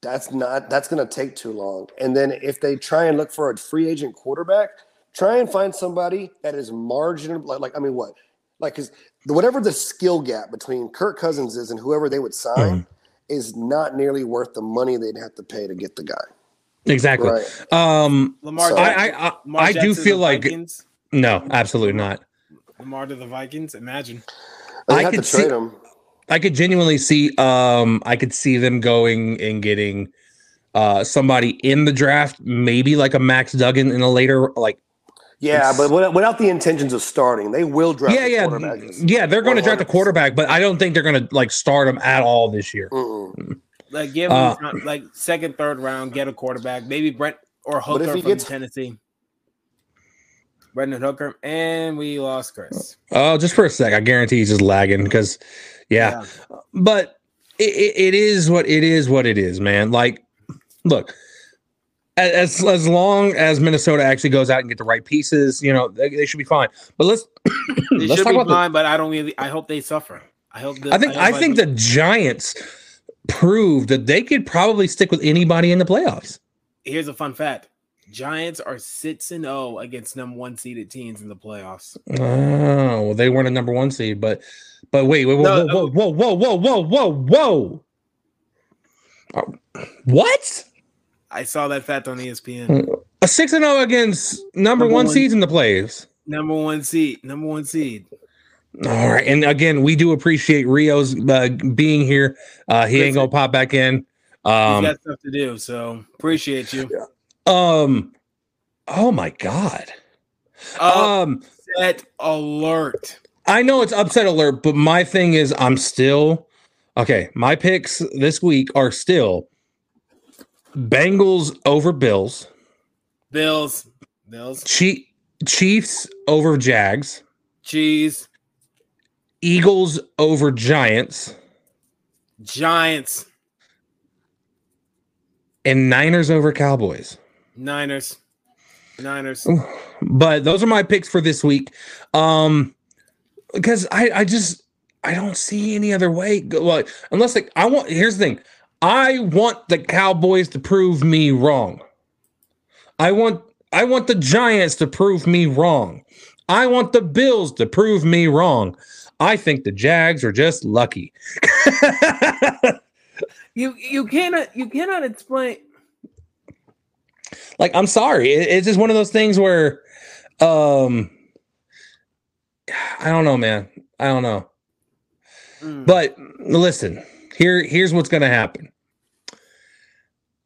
that's not that's going to take too long. And then if they try and look for a free agent quarterback, try and find somebody that is marginal. Like, like I mean, what? Like, because whatever the skill gap between Kirk Cousins is and whoever they would sign is not nearly worth the money they'd have to pay to get the guy. exactly. Right. Um, Lamar. So- I I I, Lamar I do feel like Vikings. no, absolutely not. Lamar to the Vikings. Imagine. They I could see- him. I could genuinely see um I could see them going and getting uh somebody in the draft, maybe like a Max Duggan in a later like Yeah, It's- but without, without the intentions of starting, they will draft. yeah, a yeah, quarterback. yeah. They're going to draft the quarterback, but I don't think they're going to like start him at all this year. Mm-mm. Like give him Uh, like second, third round, get a quarterback, maybe Brent or Hooker from gets- Tennessee. Brendan Hooker, and we lost Chris. Oh, just for a sec, I guarantee he's just lagging because, yeah. But it, it, it is what it is. What it is, man. Like, look, a- as as long as Minnesota actually goes out and get the right pieces, you know, they, they should be fine. But let's they let's should be fine, the, but I don't really I hope they suffer. I hope the, I think I, I think the Giants proved that they could probably stick with anybody in the playoffs. Here's a fun fact. Giants are six and zero against number one seeded teams in the playoffs. Oh well, they weren't a number one seed, but but wait, wait, whoa, no, whoa, no. whoa, whoa, whoa, whoa, whoa, whoa, uh, what? I saw that fact on ESPN. A six and zero against number, Number one, one. seeds in the playoffs. Number one seed. Number one seed. All right, and again, we do appreciate Rio's uh, being here. Uh, he ain't gonna pop back in. He's Um, got stuff to do, so appreciate you. um, oh my god. Um, Upset alert. I know it's upset alert, but my thing is, I'm still okay. My picks this week are still Bengals over Bills, Bills. Bills. Chief, Chiefs over Jags, Cheese. Eagles over Giants, Giants. and Niners over Cowboys. Niners. Niners. But those are my picks for this week. Um, because I, I just I don't see any other way. Well, unless like I want. Here's the thing. I want the Cowboys to prove me wrong. I want I want the Giants to prove me wrong. I want the Bills to prove me wrong. I think the Jags are just lucky. You you cannot you cannot explain. like I'm sorry. It- it's just one of those things where um I don't know, man. I don't know. Mm. But listen, here here's what's going to happen.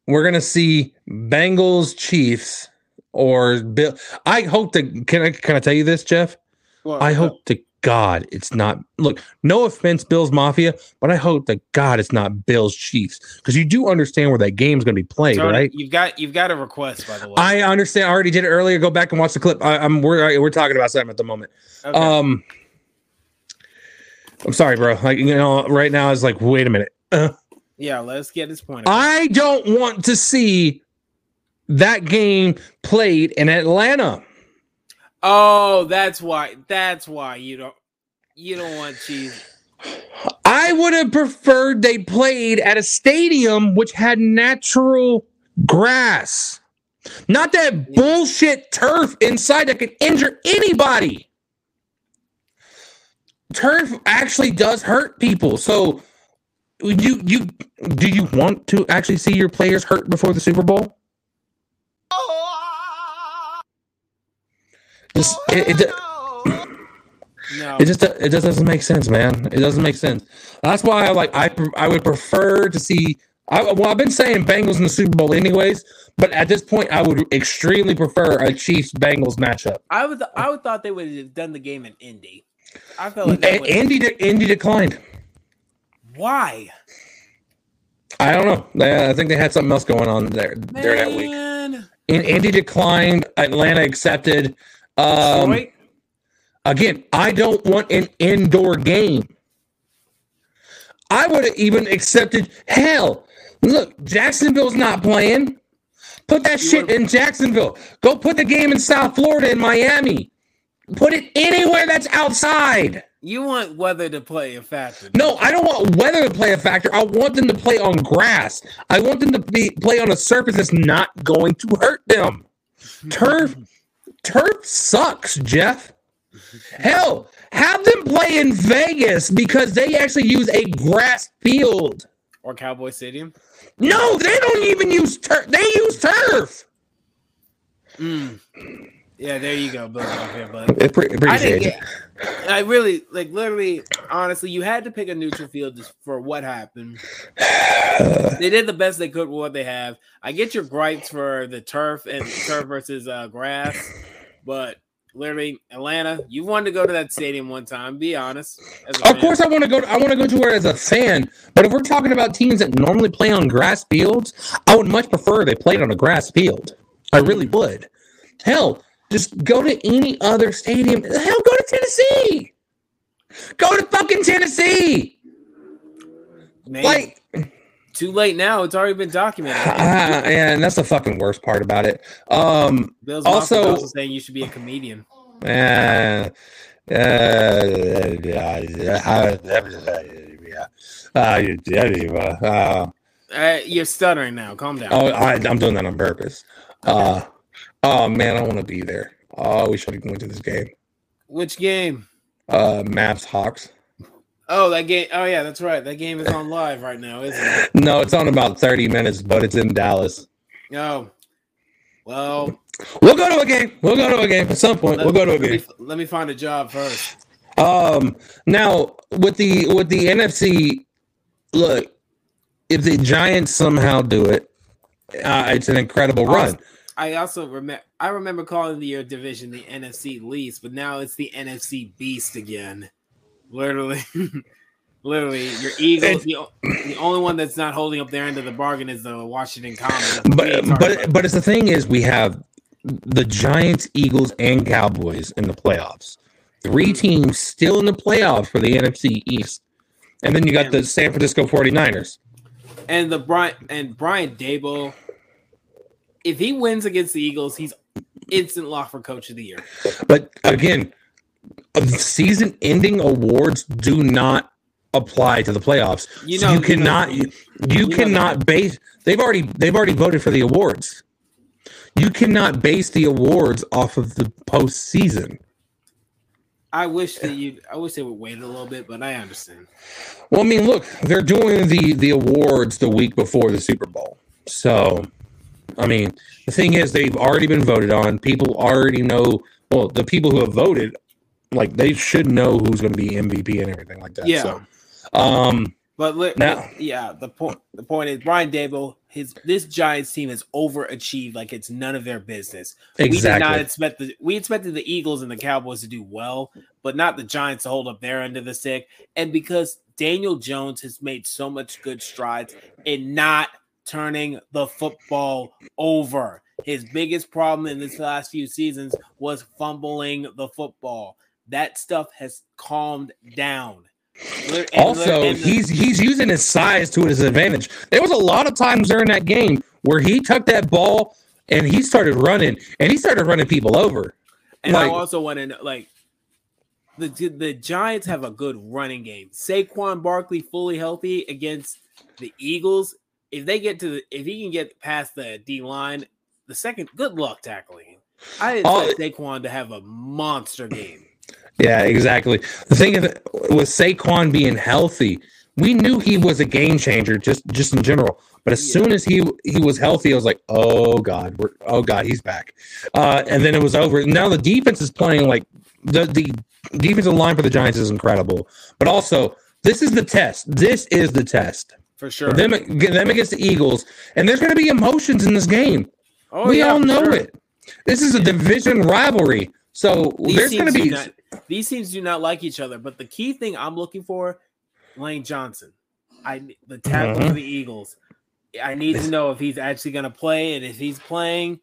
We're going to see Bengals Chiefs or Bill. I hope to can I can I tell you this, Jeff? Well, I hope to God it's not. Look, no offense, Bills Mafia, but I hope that God it's not Bills Chiefs because you do understand where that game's going to be played, right? You've got you've got a request by the way. I understand. I already did it earlier. Go back and watch the clip. I, I'm we're we're talking about something at the moment. Okay. Um, I'm sorry, bro. Like you know, right now is like, wait a minute. Uh, yeah, let's get this point. across. I don't want to see that game played in Atlanta. oh, that's why. That's why you don't you don't want cheese. I would have preferred they played at a stadium which had natural grass, not that bullshit turf inside that could injure anybody. Turf actually does hurt people. So, you you do you want to actually see your players hurt before the Super Bowl? Just, it, it, No, it just it just doesn't make sense, man. It doesn't make sense. That's why I like I I would prefer to see. I, well, I've been saying Bengals in the Super Bowl anyways, but at this point, I would extremely prefer a Chiefs Bengals matchup. I would I would thought they would have done the game in Indy. I felt like that And Indy de- Indy declined. Why I don't know. I I think they had something else going on there there that week. And Indy declined. Atlanta accepted. Um, Detroit? Again, I don't want an indoor game. I would have even accepted hell. Look, Jacksonville's not playing. Put that You shit would've- in Jacksonville. Go put the game in South Florida in Miami. Put it anywhere that's outside. You want weather to play a factor. No, I don't want weather to play a factor. I want them to play on grass. I want them to be play on a surface that's not going to hurt them. Turf, turf sucks, Jeff. Hell, have them play in Vegas because they actually use a grass field. Or Cowboy Stadium. No, they don't even use turf. They use turf. Mm. Yeah, there you go, Bill here. I pre- I appreciate didn't it. get. I really like literally, honestly, you had to pick a neutral field just for what happened. They did the best they could with what they have. I get your gripes for the turf and turf versus uh, grass, but literally, Atlanta, you wanted to go to that stadium one time. Be honest. Of fan. course, I want to go. I want to go to where as a fan. But if we're talking about teams that normally play on grass fields, I would much prefer they played on a grass field. I really would. Hell, just go to any other stadium. Hell, go to Tennessee. Go to fucking Tennessee. Man, Like, too late now. It's already been documented. uh, and that's the fucking worst part about it. Um, Bill's also- also, saying you should be a comedian. Uh, uh, uh, you're stuttering now. Calm down. oh, I, I'm doing that on purpose. Uh, oh man, I want to be there. Oh, we should have went to this game. Which game? Uh, Mavs Hawks. Oh, that game. Oh, yeah, that's right. That game is on live right now, isn't it? No, it's on about 30 minutes, but it's in Dallas. Oh, well, We'll go to a game. We'll go to a game at some point. We'll go to a let me, game. let me find a job first. Um, now with the with the NFC, look, if the Giants somehow do it, uh, it's an incredible run. I also remember. I remember calling the your division the NFC least, but now it's the NFC beast again. Literally, literally, your Eagles. The, the only one that's not holding up their end of the bargain is the Washington Commanders. But but but it's the thing is we have the Giants, Eagles, and Cowboys in the playoffs. Three mm-hmm. teams still in the playoffs for the NFC East. And then you got the San Francisco 49ers. and the Brian and Brian Daboll. If he wins against the Eagles, he's instant lock for coach of the year. But again, season ending awards do not apply to the playoffs. You So you you cannot know- you, you know cannot base they've already they've already voted for the awards. You cannot base the awards off of the postseason. I wish that you. I wish they would wait a little bit, but I understand. Well, I mean, look, they're doing the the awards the week before the Super Bowl. So, I mean, the thing is, they've already been voted on. People already know. Well, the people who have voted, like, they should know who's going to be MVP and everything like that. Yeah. So, um, But li- Now- yeah, the point. The point is, Brian Daboll, his this Giants team has overachieved like it's none of their business. Exactly. We did not expect the we expected the Eagles and the Cowboys to do well, but not the Giants to hold up their end of the stick. And because Daniel Jones has made so much good strides in not turning the football over. His biggest problem in this last few seasons was fumbling the football. That stuff has calmed down. And- Also, and the- he's he's using his size to his advantage. There was a lot of times during that game where he took that ball and he started running and he started running people over. And Like- I also want to know, like, the the Giants have a good running game. Saquon Barkley fully healthy against the Eagles. If they get to the, if he can get past the D line, the second, good luck tackling. I expect Saquon to have a monster game. Yeah, exactly. The thing is, with Saquon being healthy, we knew he was a game changer just just in general. But as Yeah. soon as he he was healthy, I was like, oh god, we're, oh god, he's back. Uh, and then it was over. Now the defense is playing like the the defensive line for the Giants is incredible. But also, this is the test. This is the test. For sure. Them, them against the Eagles, and there's going to be emotions in this game. oh, we yeah, all know sure. it. This is a division rivalry. So These there's going to be not- these teams do not like each other. But the key thing I'm looking for, Lane Johnson, I the tackle for the Eagles. I need to know if he's actually going to play, and if he's playing,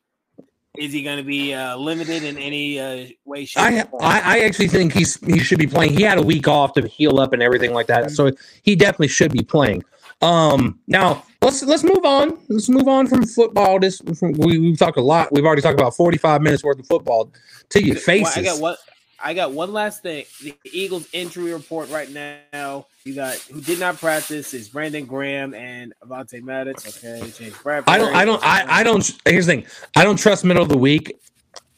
is he going to be uh, limited in any uh, way? Shape, I. I I actually think he's he should be playing. He had a week off to heal up and everything like that, so he definitely should be playing. Um, now let's let's move on. Let's move on from football. This from, we we've talked a lot. We've already talked about forty five minutes worth of football to your faces. I got one. I got one last thing. The Eagles injury report right now. You got who did not practice is Brandon Graham and Avonte Maddox. Okay, James Bradberry. I don't I don't I, I don't. Here's the thing. I don't trust middle of the week.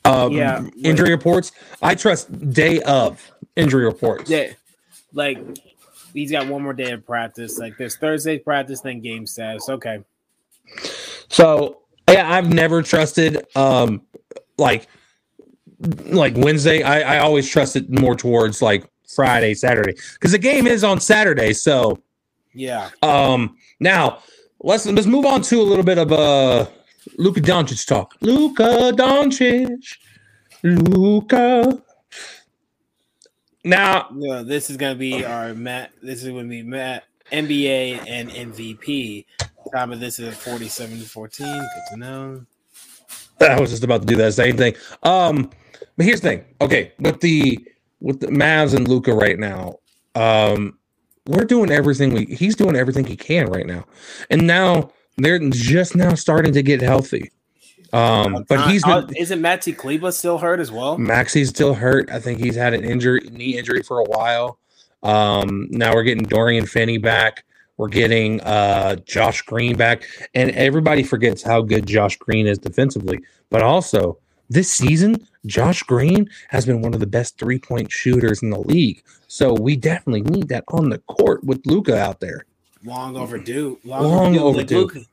Um, Yeah. injury reports. I trust day of injury reports. Yeah, like he's got one more day of practice. Like there's Thursday practice, then game status. Okay, So yeah, I've never trusted um like like Wednesday. I, I always trusted more towards like Friday, Saturday. Because the game is on Saturday. So yeah. um now let's let's move on to a little bit of uh Luka Doncic talk. Luka Doncic. Luka. Now Yeah, this is gonna be our Matt. This is gonna be Matt NBA and MVP. Time of this is 47 to 14. Good to know. I was just about to do that same thing. Um, but here's the thing. Okay, with the with the Mavs and Luka right now, um, we're doing everything we he's doing everything he can right now. And now they're just now starting to get healthy. Um, but he's been isn't Maxi Kleber still hurt as well? Maxi's still hurt. I think he's had an injury, knee injury for a while. Um, now we're getting Dorian Finney back. We're getting uh, Josh Green back, and everybody forgets how good Josh Green is defensively. But also, this season, Josh Green has been one of the best three point shooters in the league. So we definitely need that on the court with Luka out there. Long overdue. Long, Long overdue. Overdue.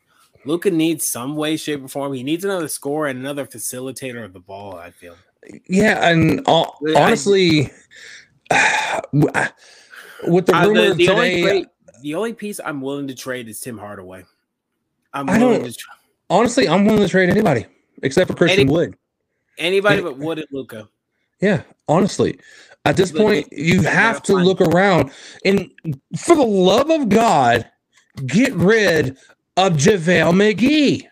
Luka needs some way, shape, or form. He needs another scorer and another facilitator of the ball. I feel. Yeah, and uh, Yeah, I- honestly, with the Uh, rumor the, the only today, trade, the only piece I'm willing to trade is Tim Hardaway. I'm I willing to tra- honestly, I'm willing to trade anybody except for Christian Any- Wood. anybody Any- but Wood and Luka. Yeah, honestly, at this point, you have to look around and, for the love of God, get rid of JaVale McGee.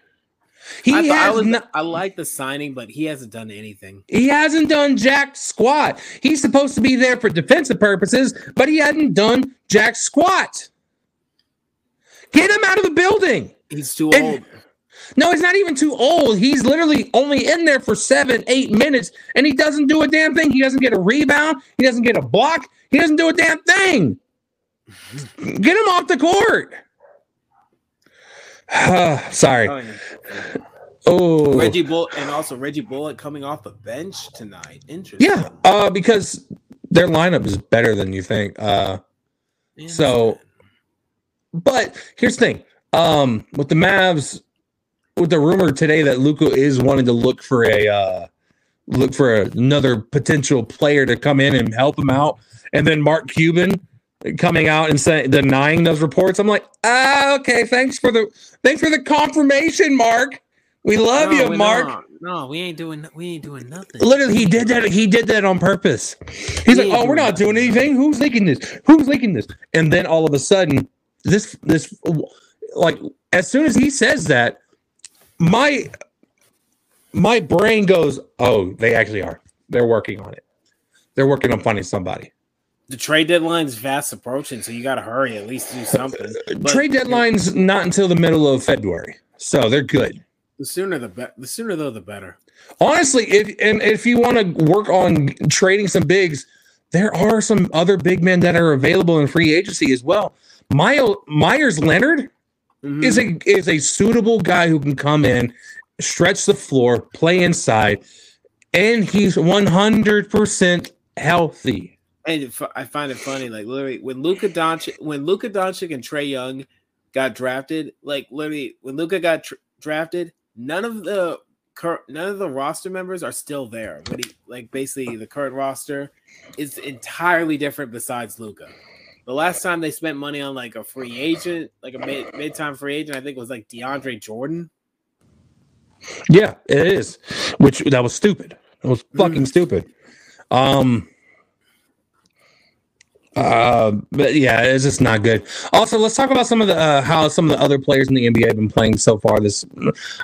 He I, I, has was, not, I like the signing, but he hasn't done anything. he hasn't done jack squat. He's supposed to be there for defensive purposes, but he hadn't done jack squat. Get him out of the building. He's too And- old. No, he's not even too old. He's literally only in there for seven, eight minutes, and he doesn't do a damn thing. He doesn't get a rebound. He doesn't get a block. He doesn't do a damn thing. Get him off the court. Sorry. Oh, yeah. Oh, Reggie Bull and also Reggie Bullock coming off the bench tonight. Interesting. yeah. Uh, because their lineup is better than you think. Uh, so- but here's the thing. Um, with the Mavs, with the rumor today that Luka is wanting to look for a uh, look for another potential player to come in and help him out, and then Mark Cuban coming out and saying denying those reports. I'm like, ah, okay, thanks for the thanks for the confirmation, Mark. We love No, you, we- Mark. No, no, we ain't doing we ain't doing nothing. Literally, he did that. He did that on purpose. He's like, "Oh, we're not doing anything. Who's leaking this? Who's leaking this?" And then all of a sudden, this this like as soon as he says that, my my brain goes, "Oh, they actually are. They're working on it. They're working on finding somebody." The trade deadline is fast approaching, so you got to hurry at least do something. But Trade deadline's not until the middle of February, so they're good. The sooner the better. The sooner though, the better. Honestly, if and if you want to work on trading some bigs, there are some other big men that are available in free agency as well. My, Meyers Leonard Mhm. is a is a suitable guy who can come in, stretch the floor, play inside, and he's one hundred percent healthy. And I find it funny, like literally when Luka Doncic, when Luka Doncic and Trae Young got drafted, like literally when Luka got tr- drafted, none of the cur- none of the roster members are still there. But he, like basically the current roster is entirely different besides Luka. The last time they spent money on like a free agent, like a mid mid time free agent, I think it was like DeAndre Jordan. Yeah, it is. Which that was stupid. It was fucking stupid. Um uh but yeah, it's just not good. Also, let's talk about some of the uh, how some of the other players in the NBA have been playing so far this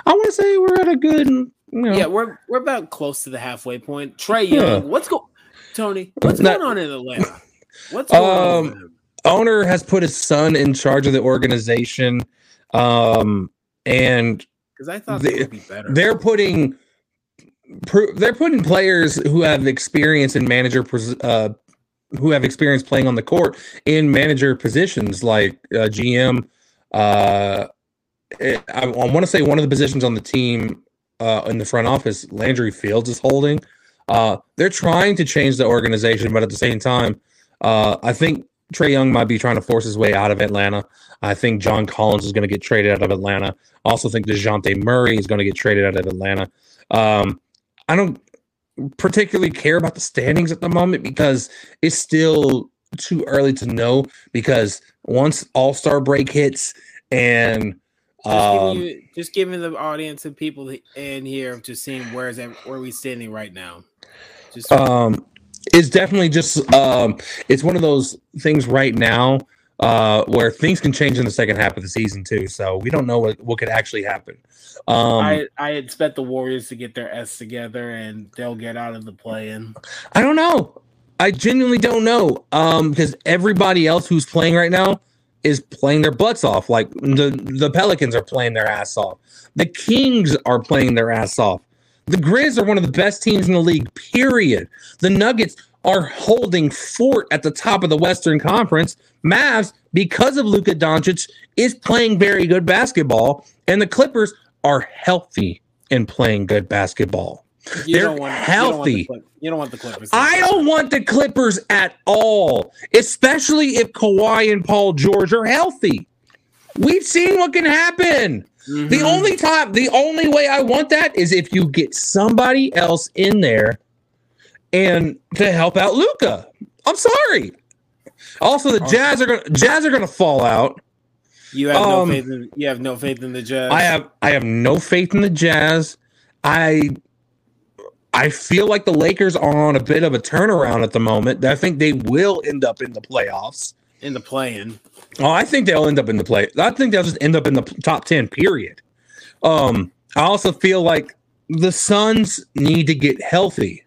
I want to say we're at a good you know, Yeah, we're we're about close to the halfway point. Trae Yeah. Young, what's go Tony? What's Not- going on in Atlanta? What's going on? Um, him? owner has put his son in charge of the organization um and Because I thought they- would be better. they're putting they're putting players who have experience in manager uh who have experience playing on the court in manager positions like uh, GM uh I, I want to say one of the positions on the team uh in the front office Landry Fields is holding uh they're trying to change the organization but at the same time uh I think Trae Young might be trying to force his way out of Atlanta. I think John Collins is going to get traded out of Atlanta. I also think Dejounte Murray is going to get traded out of Atlanta. Um, I don't particularly care about the standings at the moment because it's still too early to know. Because once All Star break hits and just, um, giving you, just giving the audience and people in here just seeing where's that, where we standing right now. Just um, it's definitely just um, it's one of those things right now uh, where things can change in the second half of the season too. So we don't know what, what could actually happen. Um, I I expect the Warriors to get their S together and they'll get out of the play-in. I don't know. I genuinely don't know. Um, because everybody else who's playing right now is playing their butts off. Like the the Pelicans are playing their ass off. The Kings are playing their ass off. The Grizz are one of the best teams in the league. Period. The Nuggets are holding fort at the top of the Western Conference. Mavs, because of Luka Doncic, is playing very good basketball, and the Clippers are healthy and playing good basketball. You They're don't want healthy. You don't want the, Clip- don't want the Clippers. I don't want the Clippers at all, especially if Kawhi and Paul George are healthy. We've seen what can happen. Mhm. The only time, the only way I want that is if you get somebody else in there and to help out Luka. I'm sorry. Also, the Jazz are gonna Jazz are gonna fall out. you have um, no faith. In, you have no faith in the Jazz. I have I have no faith in the Jazz. I I feel like the Lakers are on a bit of a turnaround at the moment. I think they will end up in the playoffs. in the play-in. Oh, I think they'll end up in the play. I think they'll just end up in the top 10 period. Um I also feel like the Suns need to get healthy.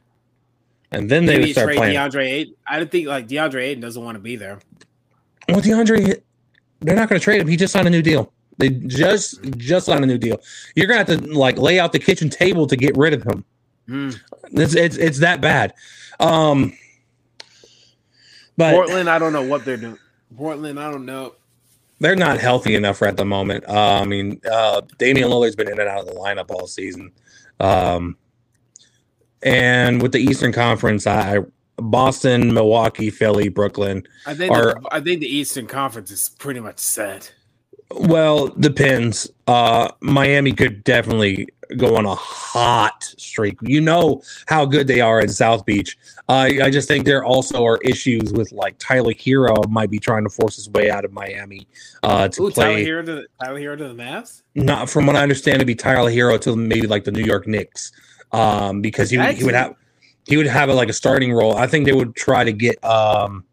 And then they would start trade playing. DeAndre Ayton. I don't think like DeAndre Ayton doesn't want to be there. Well, DeAndre, they're not going to trade him. He just signed a new deal. They just just signed a new deal. You're going to have to like lay out the kitchen table to get rid of him. Hmm. It's it's, it's that bad. Um, but Portland, I don't know what they're doing. Portland, I don't know. they're not healthy enough at the moment. Uh, I mean, uh, Damian Lillard's been in and out of the lineup all season. Um, and with the Eastern Conference, I Boston, Milwaukee, Philly, Brooklyn. I think Are- the, I think the Eastern Conference is pretty much set. Well, depends. Uh, Miami could definitely go on a hot streak. You know how good they are in South Beach. I I just think there also are issues with like Tyler Herro might be trying to force his way out of Miami uh, to Ooh, Tyler play. Hero to the, Tyler Herro to the Mavs. Not from what I understand to be Tyler Herro to maybe like the New York Knicks, um, because he would, he would have he would have a, like a starting role. I think they would try to get um,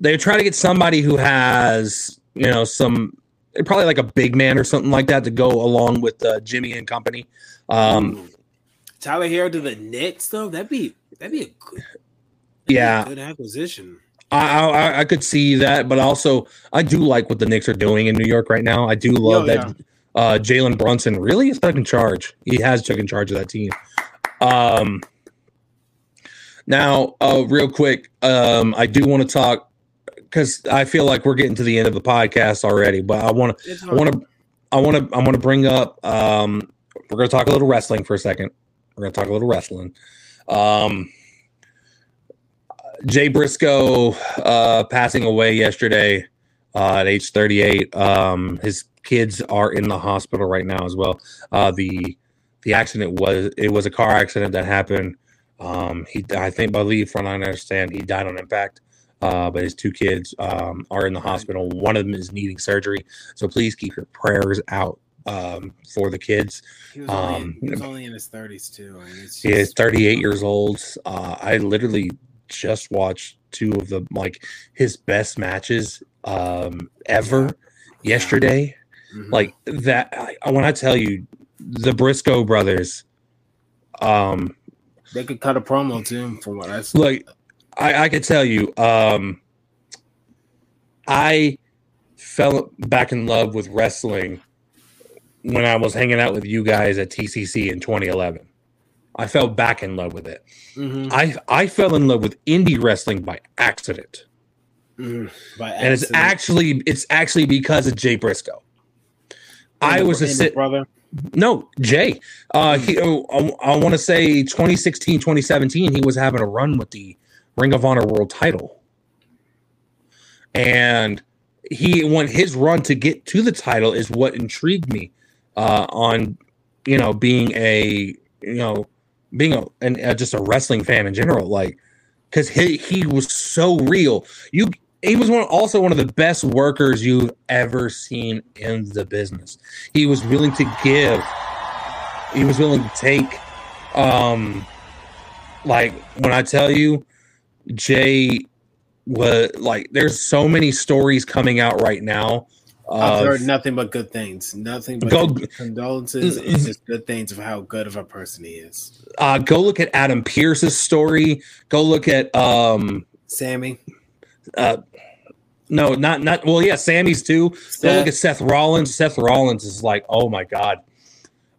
they would try to get somebody who has you know some probably like a big man or something like that to go along with uh, Jimmy and company. Um, Tyler Herro to the Knicks though. That'd be that'd be a good that'd be a yeah, good acquisition. I, I I could see that, but also I do like what the Knicks are doing in New York right now. I do love Yo, that uh, Jalen Brunson really is taking charge. He has taken charge of that team. Um, Now, uh, real quick, um, I do want to talk because I feel like we're getting to the end of the podcast already, but I want to, I want to, I want to, I want to bring up. Um, we're going to talk a little wrestling for a second. We're going to talk a little wrestling. Um, Jay Briscoe uh, passing away yesterday uh, at age 38. Um, his kids are in the hospital right now as well. Uh, the the accident was it was a car accident that happened. Um, he I think believe from what I understand he died on impact. Uh, but his two kids um, are in the hospital. One of them is needing surgery. So please keep your prayers out um, for the kids. He was, only, um, he was only in his 30s too. I mean, it's He is 38 years old. Uh, I literally just watched two of the like his best matches um, ever yesterday. Mhm. Like that. I, when I tell you, the Briscoe brothers, um, they could cut a promo too, from what I saw. look, I, I could tell you, um, I fell back in love with wrestling when I was hanging out with you guys at TCC in 2011. I fell back in love with it. Mhm, I I fell in love with indie wrestling by accident, mhm. By and it's actually it's actually because of Jay Briscoe. I was a sit brother. no Jay. Uh, he oh, I, I want to say 2016 2017 he was having a run with the Ring of Honor World Title, and he when his run to get to the title is what intrigued me uh, on you know being a you know being a and uh, just a wrestling fan in general like because he he was so real you he was one also one of the best workers you've ever seen in the business he was willing to give he was willing to take um like when i tell you jay was like there's so many stories coming out right now I've heard nothing but good things. Nothing but Go- condolences and just good things of how good of a person he is. uh, go look at Adam Pearce's story. Go look at um Sammy, uh no, not not well, yeah, Sammy's too. Seth. look at Seth Rollins. Seth Rollins is like, oh my god.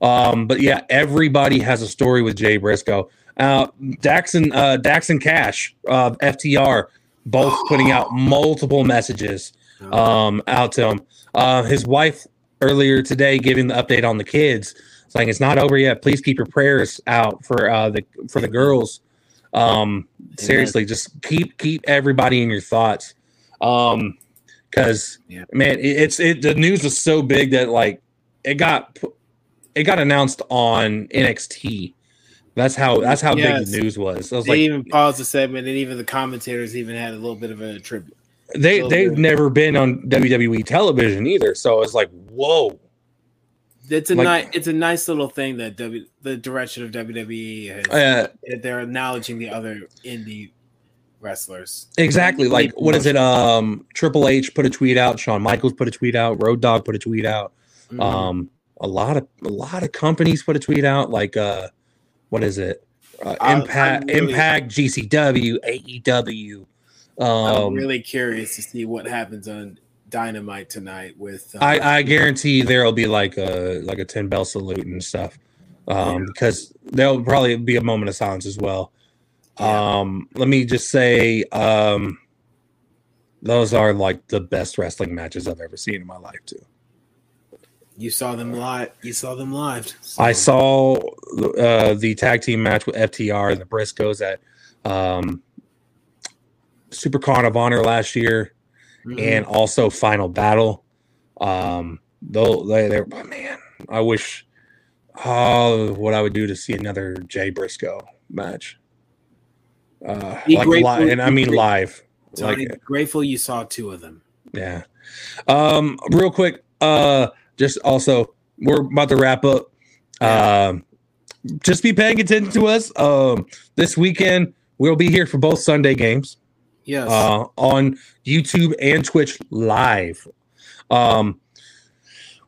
Um, but yeah, everybody has a story with Jay Briscoe. Uh Daxon uh Daxon Cash, uh FTR, both putting out multiple messages um out to him. Uh his wife earlier today giving the update on the kids, saying it's not over yet. Please keep your prayers out for uh the for the girls. Um seriously, just keep keep everybody in your thoughts. Um because Yeah. man, it, it's it the news was so big that like it got it got announced on NXT. That's how that's how big the news was. I was they like, even paused the segment, and even the commentators even had a little bit of a tribute. they they've never been on WWE television either. So it's like, whoa. It's a Like- nice, it's a nice little thing that w, the direction of WWE has. Uh, they're acknowledging the other indie wrestlers. exactly. Like what is it? Um Triple H put a tweet out, Shawn Michaels put a tweet out, Road Dogg put a tweet out. Mhm. Um a lot of a lot of companies put a tweet out like uh what is it? Uh, Impact really- Impact GCW AEW I'm um really curious to see what happens on Dynamite tonight. With uh, I, I guarantee there'll be like a like a 10 bell salute and stuff. Um because there'll probably be a moment of silence as well. Yeah. Um let me just say um those are like the best wrestling matches I've ever seen in my life too. you saw them live. You saw them live. So- I saw uh, the tag team match with FTR and the Briscoes at um, Supercard of Honor last year, Mhm. and also Final Battle. Um, though they, they're oh, man, I wish oh what I would do to see another Jay Briscoe match. Uh, like and I mean live. Tony, Like grateful you saw two of them. yeah. Um, real quick, uh, just also we're about to wrap up. Um, just be paying attention to us. Um, this weekend we'll be here for both Sunday games Yes. uh, on YouTube and Twitch live. Um,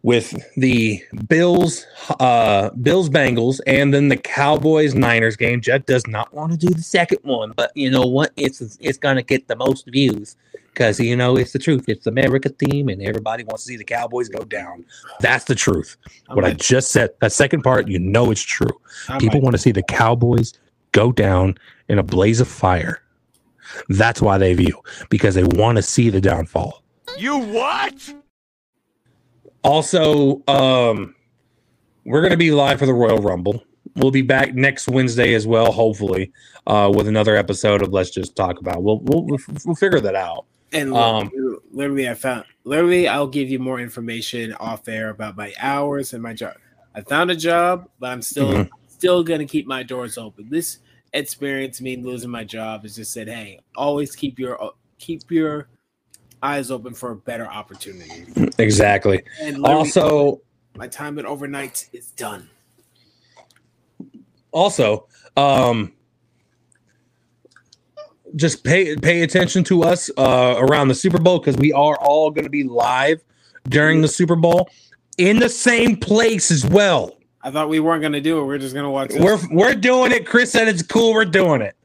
with the Bills, uh, Bills Bengals, and then the Cowboys Niners game. Judd does not want to do the second one, but you know what? It's it's gonna get the most views because you know it's the truth. It's America theme, and everybody wants to see the Cowboys go down. That's the truth. I what I just said. That second part, you know, it's true. I People might- want to see the Cowboys go down in a blaze of fire. That's why they view because they want to see the downfall. You what? Also, um, we're going to be live for the Royal Rumble. We'll be back next Wednesday as well, hopefully, uh, with another episode of Let's Just Talk About. We'll we'll we'll figure that out. And Um, literally, I found literally, I'll give you more information off air about my hours and my job. I found a job, but I'm still Mhm. still gonna keep my doors open. This experience, me losing my job, has just said, hey, always keep your keep your eyes open for a better opportunity. Exactly. And Also, my time at overnight is done. also, um, just pay pay attention to us uh, around the Super Bowl because we are all going to be live during the Super Bowl in the same place as well. I thought we weren't gonna do it. We're just gonna watch. This. We're we're doing it. Chris said it's cool. We're doing it.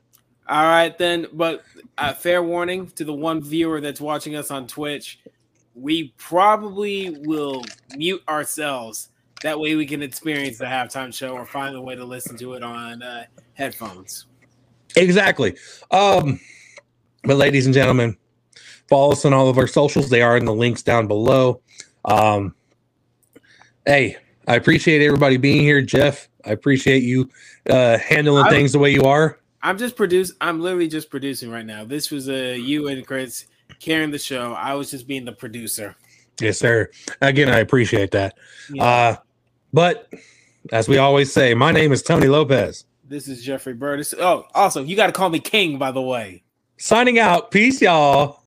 All right, then. But uh, fair warning to the one viewer that's watching us on Twitch, we probably will mute ourselves. That way, we can experience the halftime show or find a way to listen to it on uh, headphones. Exactly. Um, but ladies and gentlemen, follow us on all of our socials. They are in the links down below. Um, hey, I appreciate everybody being here, Jeff. I appreciate you uh, handling I- things the way you are. I'm just produce. I'm literally just producing right now. This was a uh, you and Chris carrying the show. I was just being the producer. Yes, sir. Again, I appreciate that. Yeah. Uh, but as we always say, my name is Tony Lopez. This is Jeffrey Burtis. Oh, also, you got to call me King, by the way. Signing out. Peace, y'all.